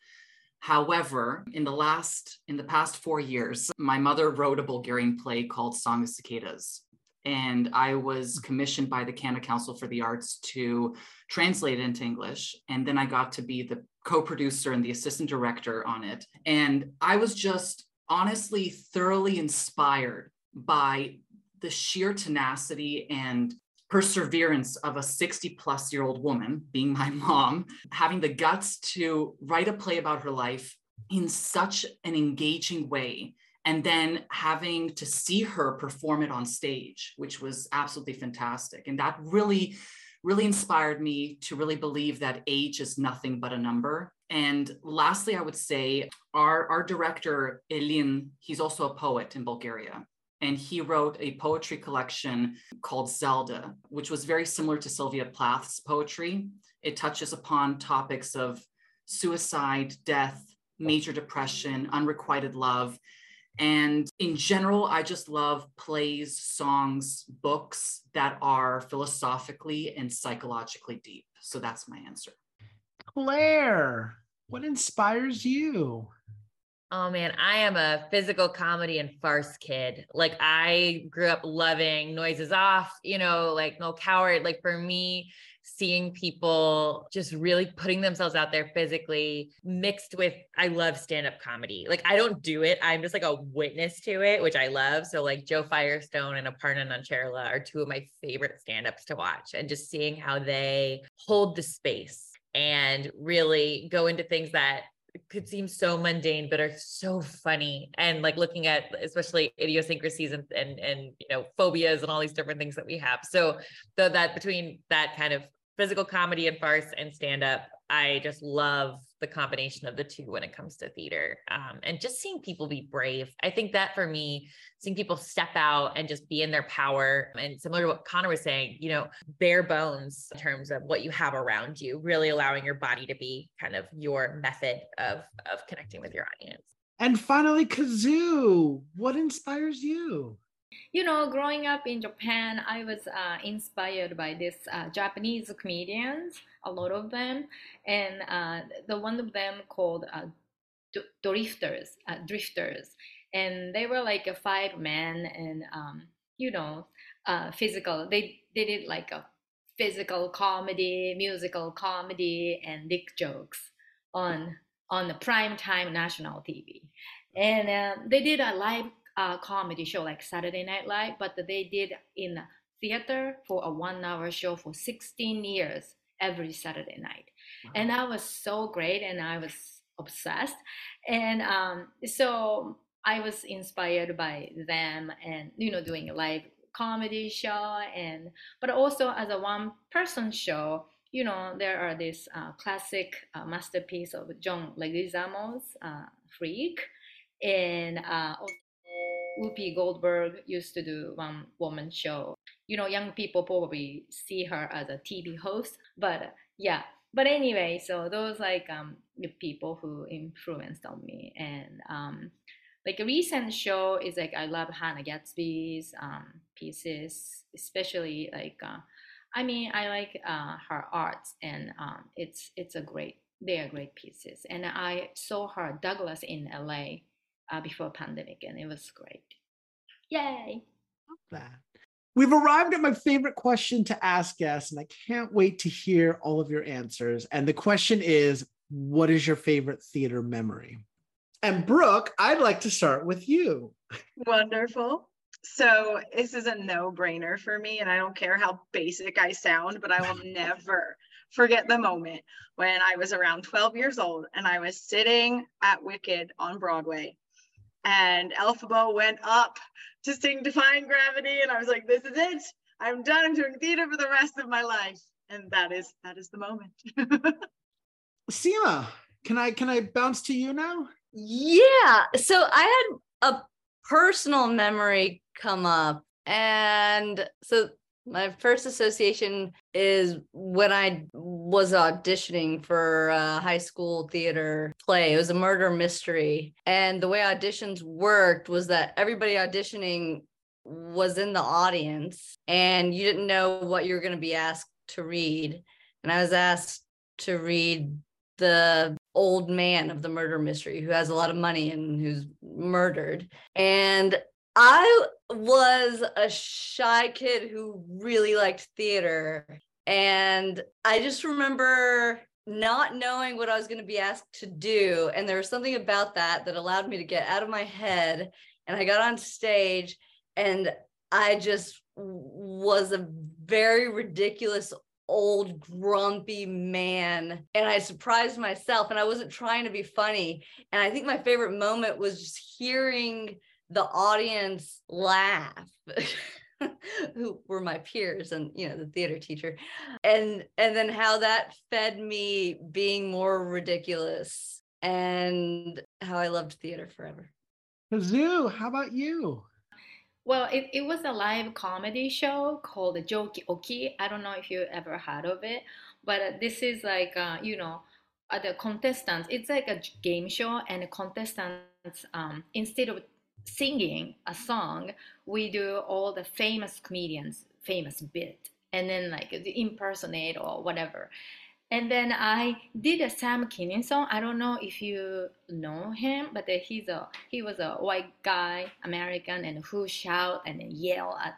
However, in the last, in the past four years, my mother wrote a Bulgarian play called Song of Cicadas. And I was commissioned by the Canada Council for the Arts to translate it into English. And then I got to be the co producer and the assistant director on it. And I was just honestly thoroughly inspired by the sheer tenacity and perseverance of a 60 plus year old woman, being my mom, having the guts to write a play about her life in such an engaging way. And then having to see her perform it on stage, which was absolutely fantastic. And that really, really inspired me to really believe that age is nothing but a number. And lastly, I would say our, our director, Elin, he's also a poet in Bulgaria and he wrote a poetry collection called Zelda, which was very similar to Sylvia Plath's poetry. It touches upon topics of suicide, death, major depression, unrequited love. And in general, I just love plays, songs, books that are philosophically and psychologically deep. So that's my answer. Claire, what inspires you? Oh man, I am a physical comedy and farce kid. Like I grew up loving noises off, you know, like Noël Coward. Like for me, seeing people just really putting themselves out there physically mixed with I love stand-up comedy. Like I don't do it. I'm just like a witness to it, which I love. So like Joe Firestone and Aparna Nancherla are two of my favorite stand-ups to watch and just seeing how they hold the space and really go into things that could seem so mundane but are so funny and like looking at especially idiosyncrasies and and, and you know phobias and all these different things that we have so the, that between that kind of physical comedy and farce and stand up I just love the combination of the two when it comes to theater um, and just seeing people be brave. I think that for me, seeing people step out and just be in their power and similar to what Connor was saying, you know, bare bones in terms of what you have around you, really allowing your body to be kind of your method of, of connecting with your audience. And finally, Kazu, what inspires you? You know, growing up in Japan, I was uh, inspired by this uh, Japanese comedians, a lot of them, and uh, the one of them called uh, Drifters, uh, Drifters, and they were like a five men, and um, you know, uh, physical. They they did like a physical comedy, musical comedy, and dick jokes on on the prime time national TV, and they did a live uh, comedy show like Saturday Night Live, but they did in theater for a one hour show for 16 years every Saturday night. Wow. And that was so great. And I was obsessed. And um, so I was inspired by them and, you know, doing a live comedy show and, but also as a one person show, you know, there are this uh, classic uh, masterpiece of John Leguizamo's uh, Freak and uh, Whoopi Goldberg used to do one woman show. You know, young people probably see her as a TV host, but yeah. But anyway, so those like um the people who influenced on me, and um, like a recent show is like I love Hannah Gadsby's um pieces, especially like uh, I mean I like uh, her art, and um, it's it's a great they are great pieces, and I saw her Douglas in LA uh, before pandemic, and it was great. Yay! Love that. We've arrived at my favorite question to ask guests, and I can't wait to hear all of your answers. And the question is what is your favorite theater memory? And Brooke, I'd like to start with you. Wonderful. So this is a no-brainer for me, and I don't care how basic I sound, but I will never forget the moment when I was around 12 years old and I was sitting at Wicked on Broadway, and Elphaba went up to sing Defying Gravity, and I was like, "This is it! I'm done. I'm doing theater for the rest of my life." And that is that is the moment. Seema, can I can I bounce to you now? Yeah. So I had a personal memory come up. And so my first association is when I was auditioning for a high school theater play. It was a murder mystery. And the way auditions worked was that everybody auditioning was in the audience and you didn't know what you were going to be asked to read. And I was asked to read the old man of the murder mystery who has a lot of money and who's murdered. And I was a shy kid who really liked theater. And I just remember not knowing what I was going to be asked to do. And there was something about that that allowed me to get out of my head. And I got on stage and I just was a very ridiculous old grumpy man and i surprised myself and i wasn't trying to be funny and i think my favorite moment was just hearing the audience laugh who were my peers and you know the theater teacher. And and then how that fed me being more ridiculous and how i loved theater forever. Kazu, how about you? Well, it, it was a live comedy show called Joki Oki. I don't know if you ever heard of it, but uh, this is like, uh, you know, uh, the contestants, it's like a game show, and the contestants, um, instead of singing a song, we do all the famous comedians, famous bit, and then like the impersonate or whatever. And then I did a Sam Kinison song. I don't know if you know him, but uh, he's a he was a white guy, American, and who shout and yell at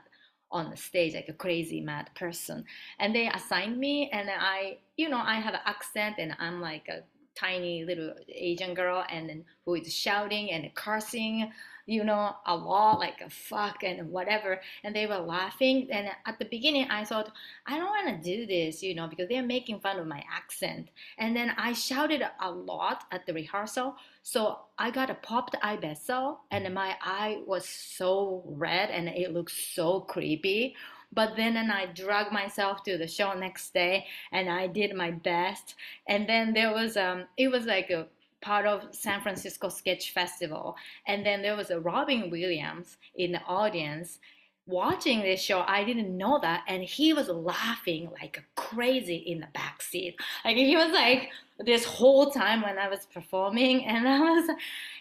on the stage like a crazy mad person. And they assigned me, and I, you know, I have an accent, and I'm like a tiny little Asian girl, and who is shouting and cursing, you know, a lot like a fuck and whatever. And they were laughing. And at the beginning, I thought, I don't want to do this, you know, because they're making fun of my accent. And then I shouted a lot at the rehearsal. So I got a popped eye vessel, and my eye was so red and it looked so creepy. But then and I dragged myself to the show next day and I did my best. And then there was um it was like a part of San Francisco Sketch Festival. And then there was a Robin Williams in the audience watching this show. I didn't know that. And he was laughing like crazy in the back seat. Like he was like this whole time when I was performing. And I was,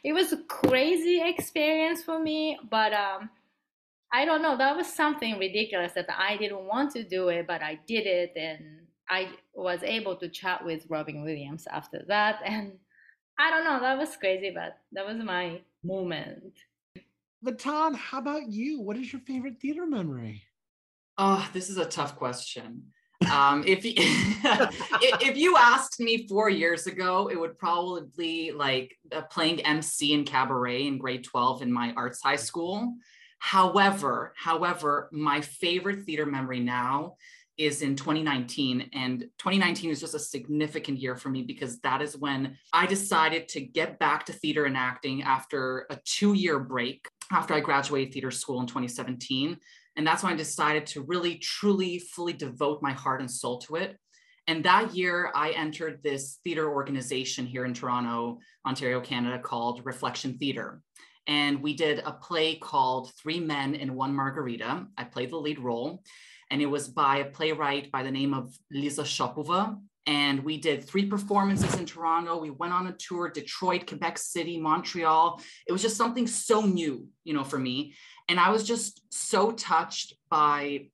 it was a crazy experience for me. But um, I don't know. That was something ridiculous that I didn't want to do it, but I did it. And I was able to chat with Robin Williams after that. And I don't know. That was crazy, but that was my moment. Vitan, how about you? What is your favorite theater memory? Oh, this is a tough question. Um, if, y- if if you asked me four years ago, it would probably be like uh, playing MC in cabaret in grade 12 in my arts high school. However, however, my favorite theater memory now is in 2019 and 2019 is just a significant year for me because that is when I decided to get back to theater and acting after a 2-year break after I graduated theater school in 2017 and that's when I decided to really truly fully devote my heart and soul to it. And that year I entered this theater organization here in Toronto, Ontario, Canada called Reflection Theater. And we did a play called Three Men and One Margarita. I played the lead role, and it was by a playwright by the name of Lisa Shopova. And we did three performances in Toronto. We went on a tour, Detroit, Quebec City, Montreal. It was just something so new, you know, for me. And I was just so touched by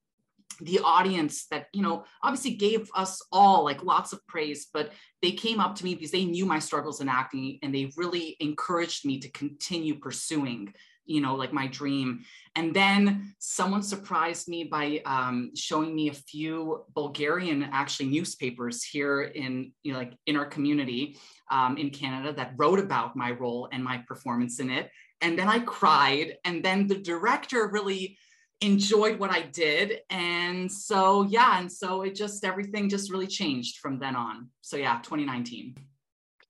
the audience that you know obviously gave us all like lots of praise but they came up to me because they knew my struggles in acting and they really encouraged me to continue pursuing you know, like my dream. And then someone surprised me by um, showing me a few Bulgarian actually newspapers here in, you know, like in our community um, in Canada that wrote about my role and my performance in it. And then I cried. And then the director really enjoyed what I did. And so, yeah. And so it just, everything just really changed from then on. So, yeah, 2019.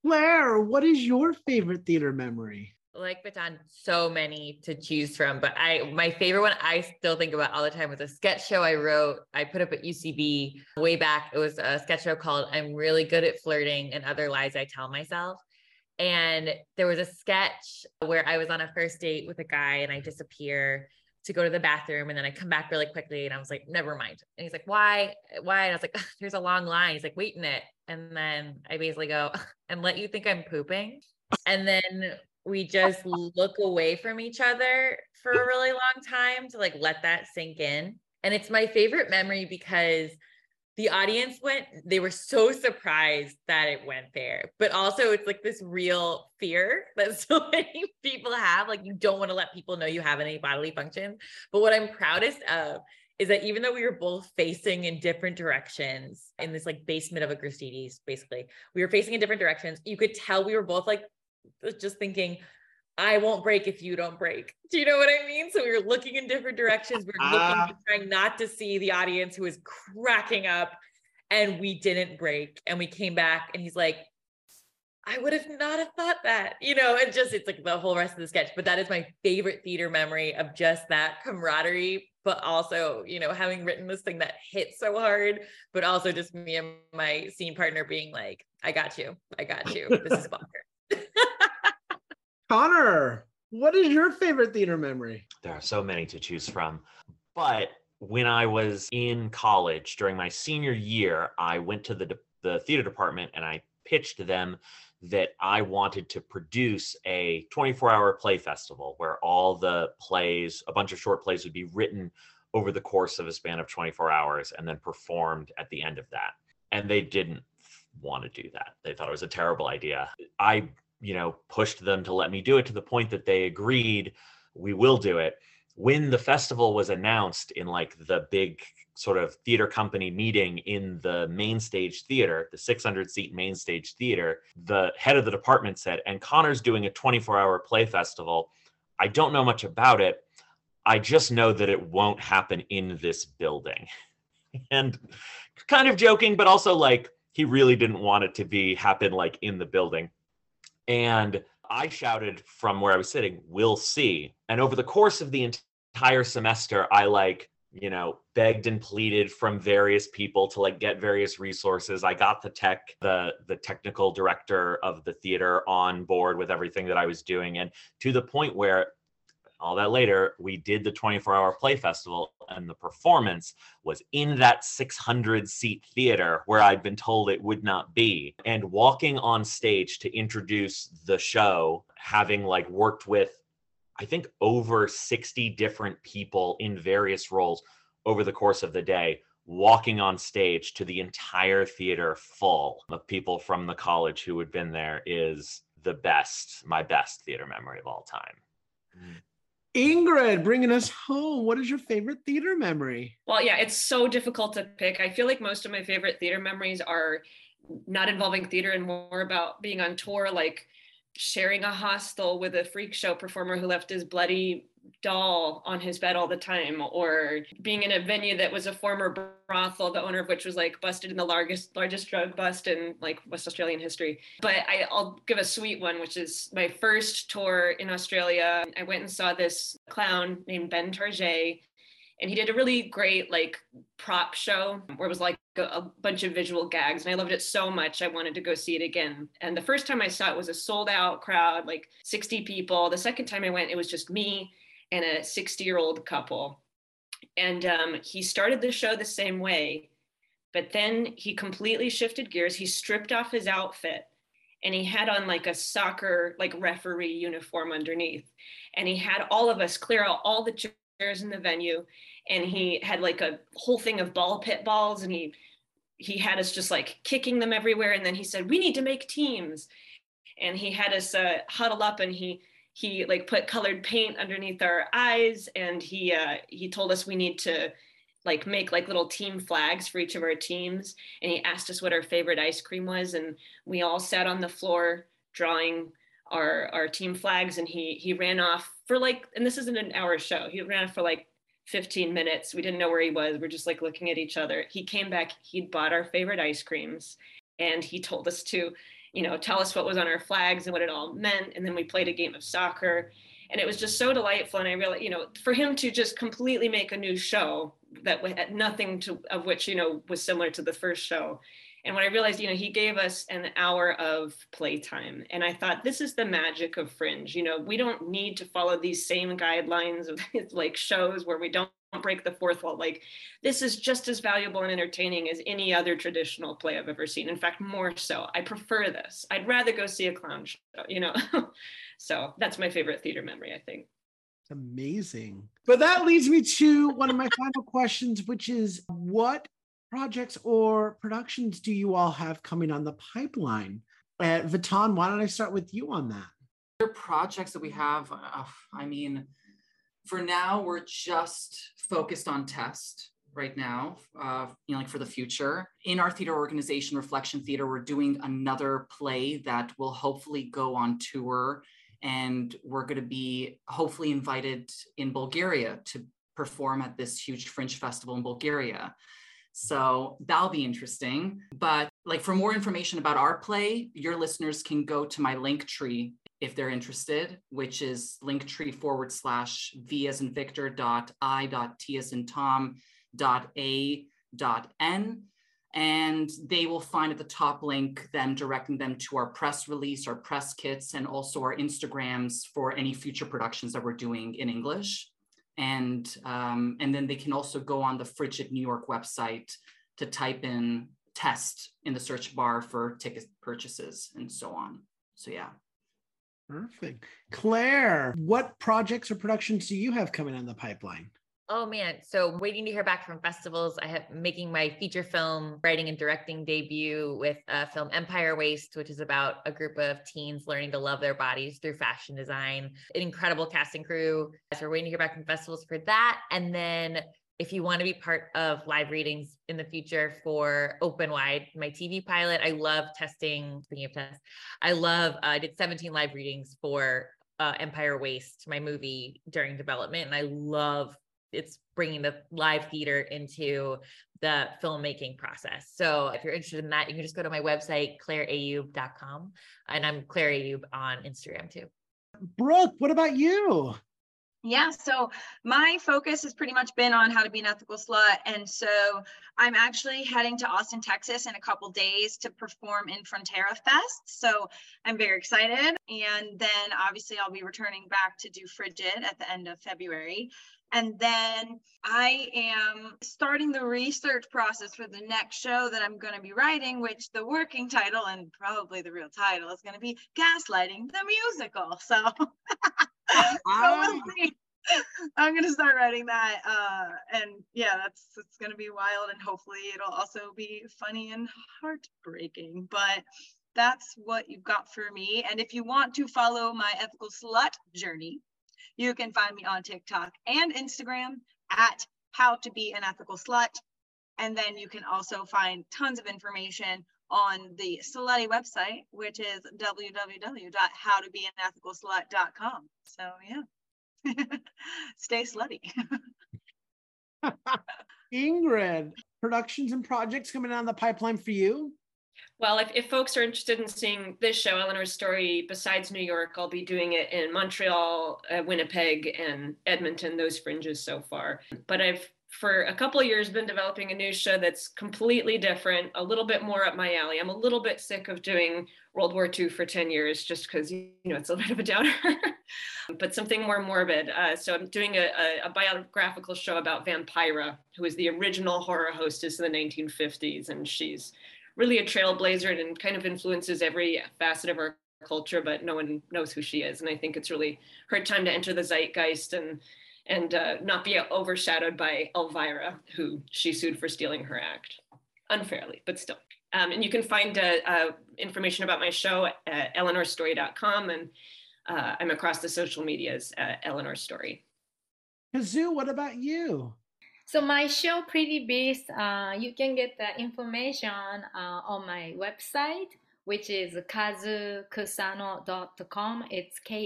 Claire, what is your favorite theater memory? Like Vitan, so many to choose from, but I my favorite one I still think about all the time was a sketch show I wrote. I put up at UCB way back. It was a sketch show called "I'm Really Good at Flirting and Other Lies I Tell Myself." And there was a sketch where I was on a first date with a guy and I disappear to go to the bathroom and then I come back really quickly and I was like, never mind. And he's like, why? Why? And I was like, there's a long line. He's like, wait in it. And then I basically go and let you think I'm pooping. And then we just look away from each other for a really long time to like let that sink in. And it's my favorite memory because the audience went, they were so surprised that it went there. But also, it's like this real fear that so many people have. Like, you don't want to let people know you have any bodily functions. But what I'm proudest of is that even though we were both facing in different directions in this like basement of a Gristedes, basically, we were facing in different directions. You could tell we were both like just thinking, I won't break if you don't break. Do you know what I mean? So we were looking in different directions. We are looking, uh, trying not to see the audience who is cracking up, and we didn't break. And we came back, and he's like, I would have not have thought that, you know, and just it's like the whole rest of the sketch. But that is my favorite theater memory of just that camaraderie, but also, you know, having written this thing that hit so hard, but also just me and my scene partner being like, I got you. I got you. This is a Bunker. Connor, what is your favorite theater memory? There are so many to choose from. But when I was in college during my senior year, I went to the, de- the theater department and I pitched them that I wanted to produce a 24 hour play festival where all the plays, a bunch of short plays, would be written over the course of a span of 24 hours and then performed at the end of that. And they didn't want to do that. They thought it was a terrible idea. I, you know, pushed them to let me do it to the point that they agreed we will do it. When the festival was announced in like the big sort of theater company meeting in the main stage theater, the 600 seat main stage theater, the head of the department said, and Connor's doing a 24 hour play festival. I don't know much about it. I just know that it won't happen in this building. And kind of joking, but also like, he really didn't want it to be happen like in the building. And I shouted from where I was sitting, we'll see. And over the course of the entire semester, I like, you know, begged and pleaded from various people to like get various resources. I got the tech, the the technical director of the theater on board with everything that I was doing. And to the point where all that later, we did the 24 hour play festival, and the performance was in that 600 seat theater where I'd been told it would not be. And walking on stage to introduce the show, having like worked with, I think, over 60 different people in various roles over the course of the day, walking on stage to the entire theater full of people from the college who had been there is the best, my best theater memory of all time. Mm. Ingrid, bringing us home. What is your favorite theater memory? Well, yeah, it's so difficult to pick. I feel like most of my favorite theater memories are not involving theater and more about being on tour, like sharing a hostel with a freak show performer who left his bloody doll on his bed all the time or being in a venue that was a former brothel the owner of which was like busted in the largest largest drug bust in like west australian history. But I, i'll give a sweet one which is my first tour in australia. I went and saw this clown named ben target and he did a really great like prop show where it was like a, a, bunch of visual gags and i loved it so much i wanted to go see it again. And the first time i saw it was a sold out crowd like 60 people. The second time i went it was just me and a 60 year old couple. And um, he started the show the same way, but then he completely shifted gears. He stripped off his outfit and he had on like a soccer, like referee uniform underneath. And he had all of us clear out all the chairs in the venue. And he had like a whole thing of ball pit balls and he he had us just like kicking them everywhere and then he said we need to make teams and he had us uh, huddle up and he he like put colored paint underneath our eyes and he uh, he told us we need to like make like little team flags for each of our teams. And he asked us what our favorite ice cream was and we all sat on the floor drawing our our team flags and he he ran off for like and this isn't an hour show. He ran off for like 15 minutes. We didn't know where he was. We're just like looking at each other. He came back. He'd bought our favorite ice creams and he told us to you know tell us what was on our flags and what it all meant and then we played a game of soccer. And it was just so delightful and i really you know for him to just completely make a new show that had nothing to of which you know was similar to the first show. And when i realized you know he gave us an hour of playtime and i thought this is the magic of fringe you know? We don't need to follow these same guidelines of like shows where we don't break the fourth wall. Like this is just as valuable and entertaining as any other traditional play i've ever seen. In fact more so. I prefer this. I'd rather go see a clown show you know? So that's my favorite theater memory i think. It's amazing. But that leads me to one of my final questions which is what projects or productions do you all have coming on the pipeline? Uh, Vitan, why don't I start with you on that? Other projects that we have, uh, I mean, for now, we're just focused on test right now, uh, you know, like for the future. In our theater organization, Reflection Theater, we're doing another play that will hopefully go on tour. And we're going to be hopefully invited in Bulgaria to perform at this huge Fringe festival in Bulgaria. So that'll be interesting. But like for more information about our play, your listeners can go to my link tree if they're interested, which is linktree forward slash v as in Victor dot i dot t as in Tom dot a dot n. And they will find at the top link them directing them to our press release, our press kits, and also our Instagrams for any future productions that we're doing in English. And, um, and then they can also go on the Frigid New York website to type in test in the search bar for ticket purchases and so on. So, yeah. Perfect. Claire, what projects or productions do you have coming on the pipeline? Oh man, so waiting to hear back from festivals. I have making my feature film writing and directing debut with a film Empire Waist, which is about a group of teens learning to love their bodies through fashion design. An incredible casting crew. So we're waiting to hear back from festivals for that. And then if you want to be part of live readings in the future for Open Wide, my TV pilot, I love testing. Speaking of tests, I love, uh, I did 17 live readings for uh, Empire Waist my movie during development. And I love it's bringing the live theater into the filmmaking process. So if you're interested in that, you can just go to my website, claireayoub.com. And I'm Claire Ayoub on Instagram too. Brooke, what about you? Yeah, so my focus has pretty much been on how to be an ethical slut. And so I'm actually heading to Austin, Texas in a couple days to perform in Frontera Fest. So I'm very excited. And then obviously I'll be returning back to do Frigid at the end of February. And then I am starting the research process for the next show that I'm going to be writing, which the working title and probably the real title is going to be Gaslighting the Musical. So. I'm gonna start writing that, uh, and yeah, that's it's gonna be wild, and hopefully it'll also be funny and heartbreaking. But that's what you've got for me. And if you want to follow my ethical slut journey, you can find me on TikTok and Instagram at How to Be an Ethical Slut. And then you can also find tons of information on the Slutty website, which is www.howtobeanethicalslut.com. So yeah, stay slutty. Ingrid, productions and projects coming down the pipeline for you? Well, if, if folks are interested in seeing this show, Eleanor's Story, besides New York, I'll be doing it in Montreal, uh, Winnipeg, and Edmonton, those fringes so far. But I've, for a couple of years, been developing a new show that's completely different, a little bit more up my alley. I'm a little bit sick of doing World War II for 10 years just because, you know, it's a bit of a downer, but something more morbid. Uh, so I'm doing a, a, a biographical show about Vampira, who was the original horror hostess in the 1950s. And she's really a trailblazer and kind of influences every facet of our culture, but no one knows who she is. And I think it's really her time to enter the zeitgeist and and uh, not be overshadowed by Elvira, who she sued for stealing her act unfairly, but still. Um, and you can find uh, uh, information about my show at eleanorstory.com. And uh, I'm across the social medias at Eleanor Story. Kazu, what about you? So my show Pretty Beast, uh, you can get the information uh, on my website, which is kazukusano.com. It's K-A-Z-U-K-U-S-A-N-O.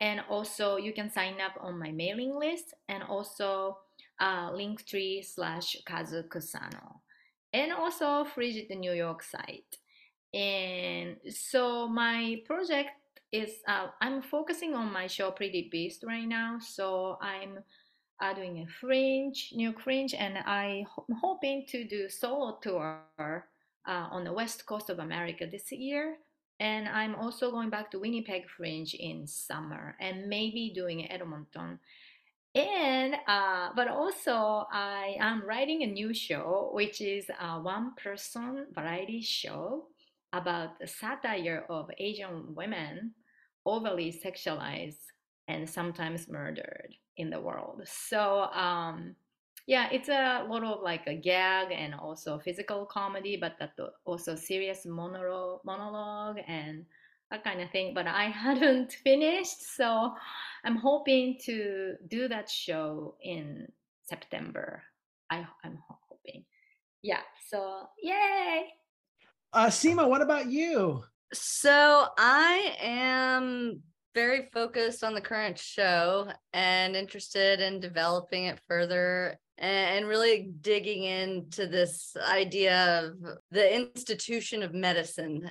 And also you can sign up on my mailing list and also uh, linktree slash kazukusano. And also Frigid New York site. And so my project is uh, I'm focusing on my show Pretty Beast right now. So I'm uh, doing a fringe, new fringe, and I'm hoping to do solo tour uh, on the west coast of America this year. And I'm also going back to Winnipeg Fringe in summer, and maybe doing Edmonton. And uh, but also I am writing a new show, which is a one-person variety show about the satire of Asian women overly sexualized and sometimes murdered in the world. So um, yeah, it's a lot of like a gag and also physical comedy, but that also serious monologue, monologue and that kind of thing. But I hadn't finished, so I'm hoping to do that show in September. I, I'm hoping. Yeah. So yay! Uh, Seema, what about you? So I am very focused on the current show and interested in developing it further and really digging into this idea of the institution of medicine.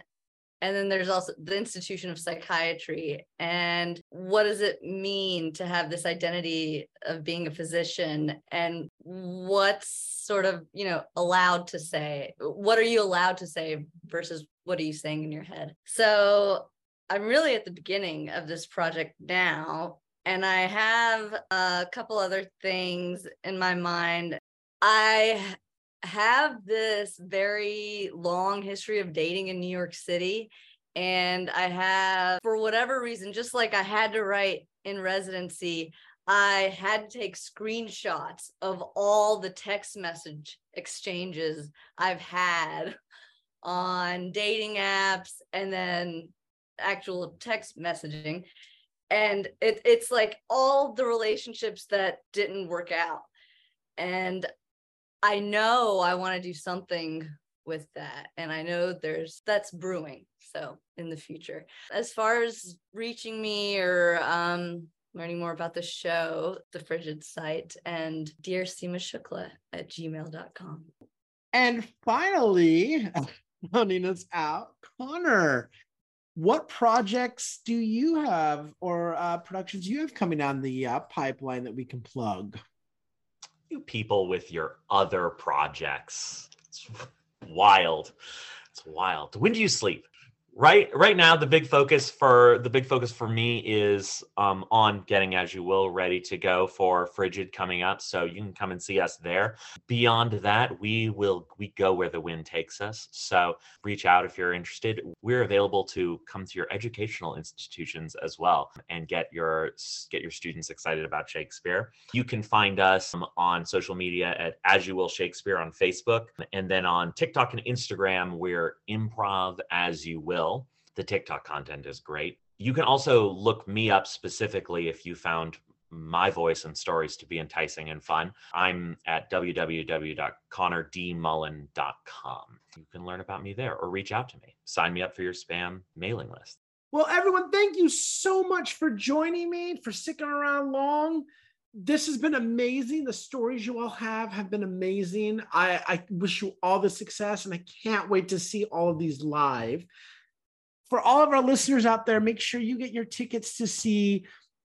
And then there's also the institution of psychiatry. And what does it mean to have this identity of being a physician? And what's sort of you know allowed to say what are you allowed to say versus what are you saying in your head? So i'm really at the beginning of this project now and i have a couple other things in my mind i have this very long history of dating in New York City. And I have, for whatever reason, just like I had to write in residency, I had to take screenshots of all the text message exchanges I've had on dating apps and then actual text messaging. And it, it's like all the relationships that didn't work out. And I know I want to do something with that. And I know there's that's brewing. So in the future. As far as reaching me or um learning more about the show, the Frigid site, and Dear Seema Shukla at gmail.com. And finally, rounding us out, Connor, what projects do you have or uh, productions you have coming down the uh, pipeline that we can plug? you people with your other projects. It's wild. It's wild. When do you sleep? Right right now the big focus for the big focus for me is um, on getting as you will ready to go for frigid coming up so you can come and see us there. Beyond that we will we go where the wind takes us so reach out if you're interested. We're available to come to your educational institutions as well and get your get your students excited about shakespeare. You can find us on social media at as you will shakespeare on facebook and then on tiktok and instagram we're improv as you will the TikTok content is great. You can also look me up specifically if you found my voice and stories to be enticing and fun. I'm at www.connordmullen.com. You can learn about me there or reach out to me. Sign me up for your spam mailing list. Well, everyone, thank you so much for joining me, for sticking around long. This has been amazing. The stories you all have have been amazing. I, I wish you all the success, and I can't wait to see all of these live for all of our listeners out there, make sure you get your tickets to see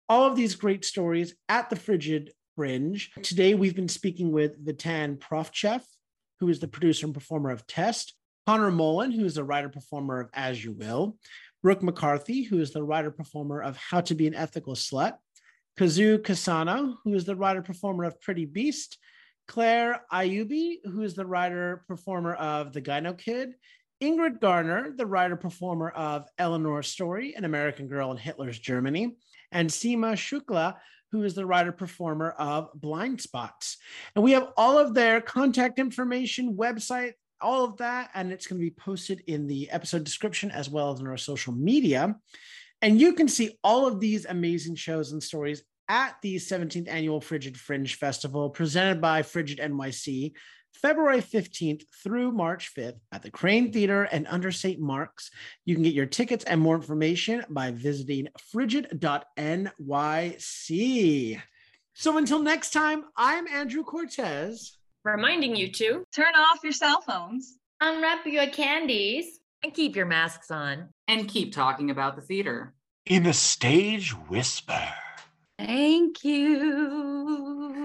all of these great stories at the Frigid Fringe. Today, we've been speaking with Vitan Pravtchev, who is the producer and performer of Test, Connor Mullen, who is the writer performer of As You Will, Brooke McCarthy, who is the writer performer of How to Be an Ethical Slut, Kazu Kusano, who is the writer performer of Pretty Beast, Claire Ayoub, who is the writer performer of The Gyno Kid, Ingrid Garner, the writer performer of Eleanor's Story, An American Girl in Hitler's Germany, and Seema Shukla, who is the writer performer of Blind Spots. And we have all of their contact information, website, all of that, and it's going to be posted in the episode description as well as in our social media. And you can see all of these amazing shows and stories at the 17th annual Frigid Fringe Festival presented by Frigid NYC, February 15th through March 5th at the Kraine Theater and under St. Mark's. You can get your tickets and more information by visiting frigid.nyc. So until next time, I'm Andrew Cortez. Reminding you to turn off your cell phones, unwrap your candies, and keep your masks on. And keep talking about the theater. In a stage whisper. Thank you.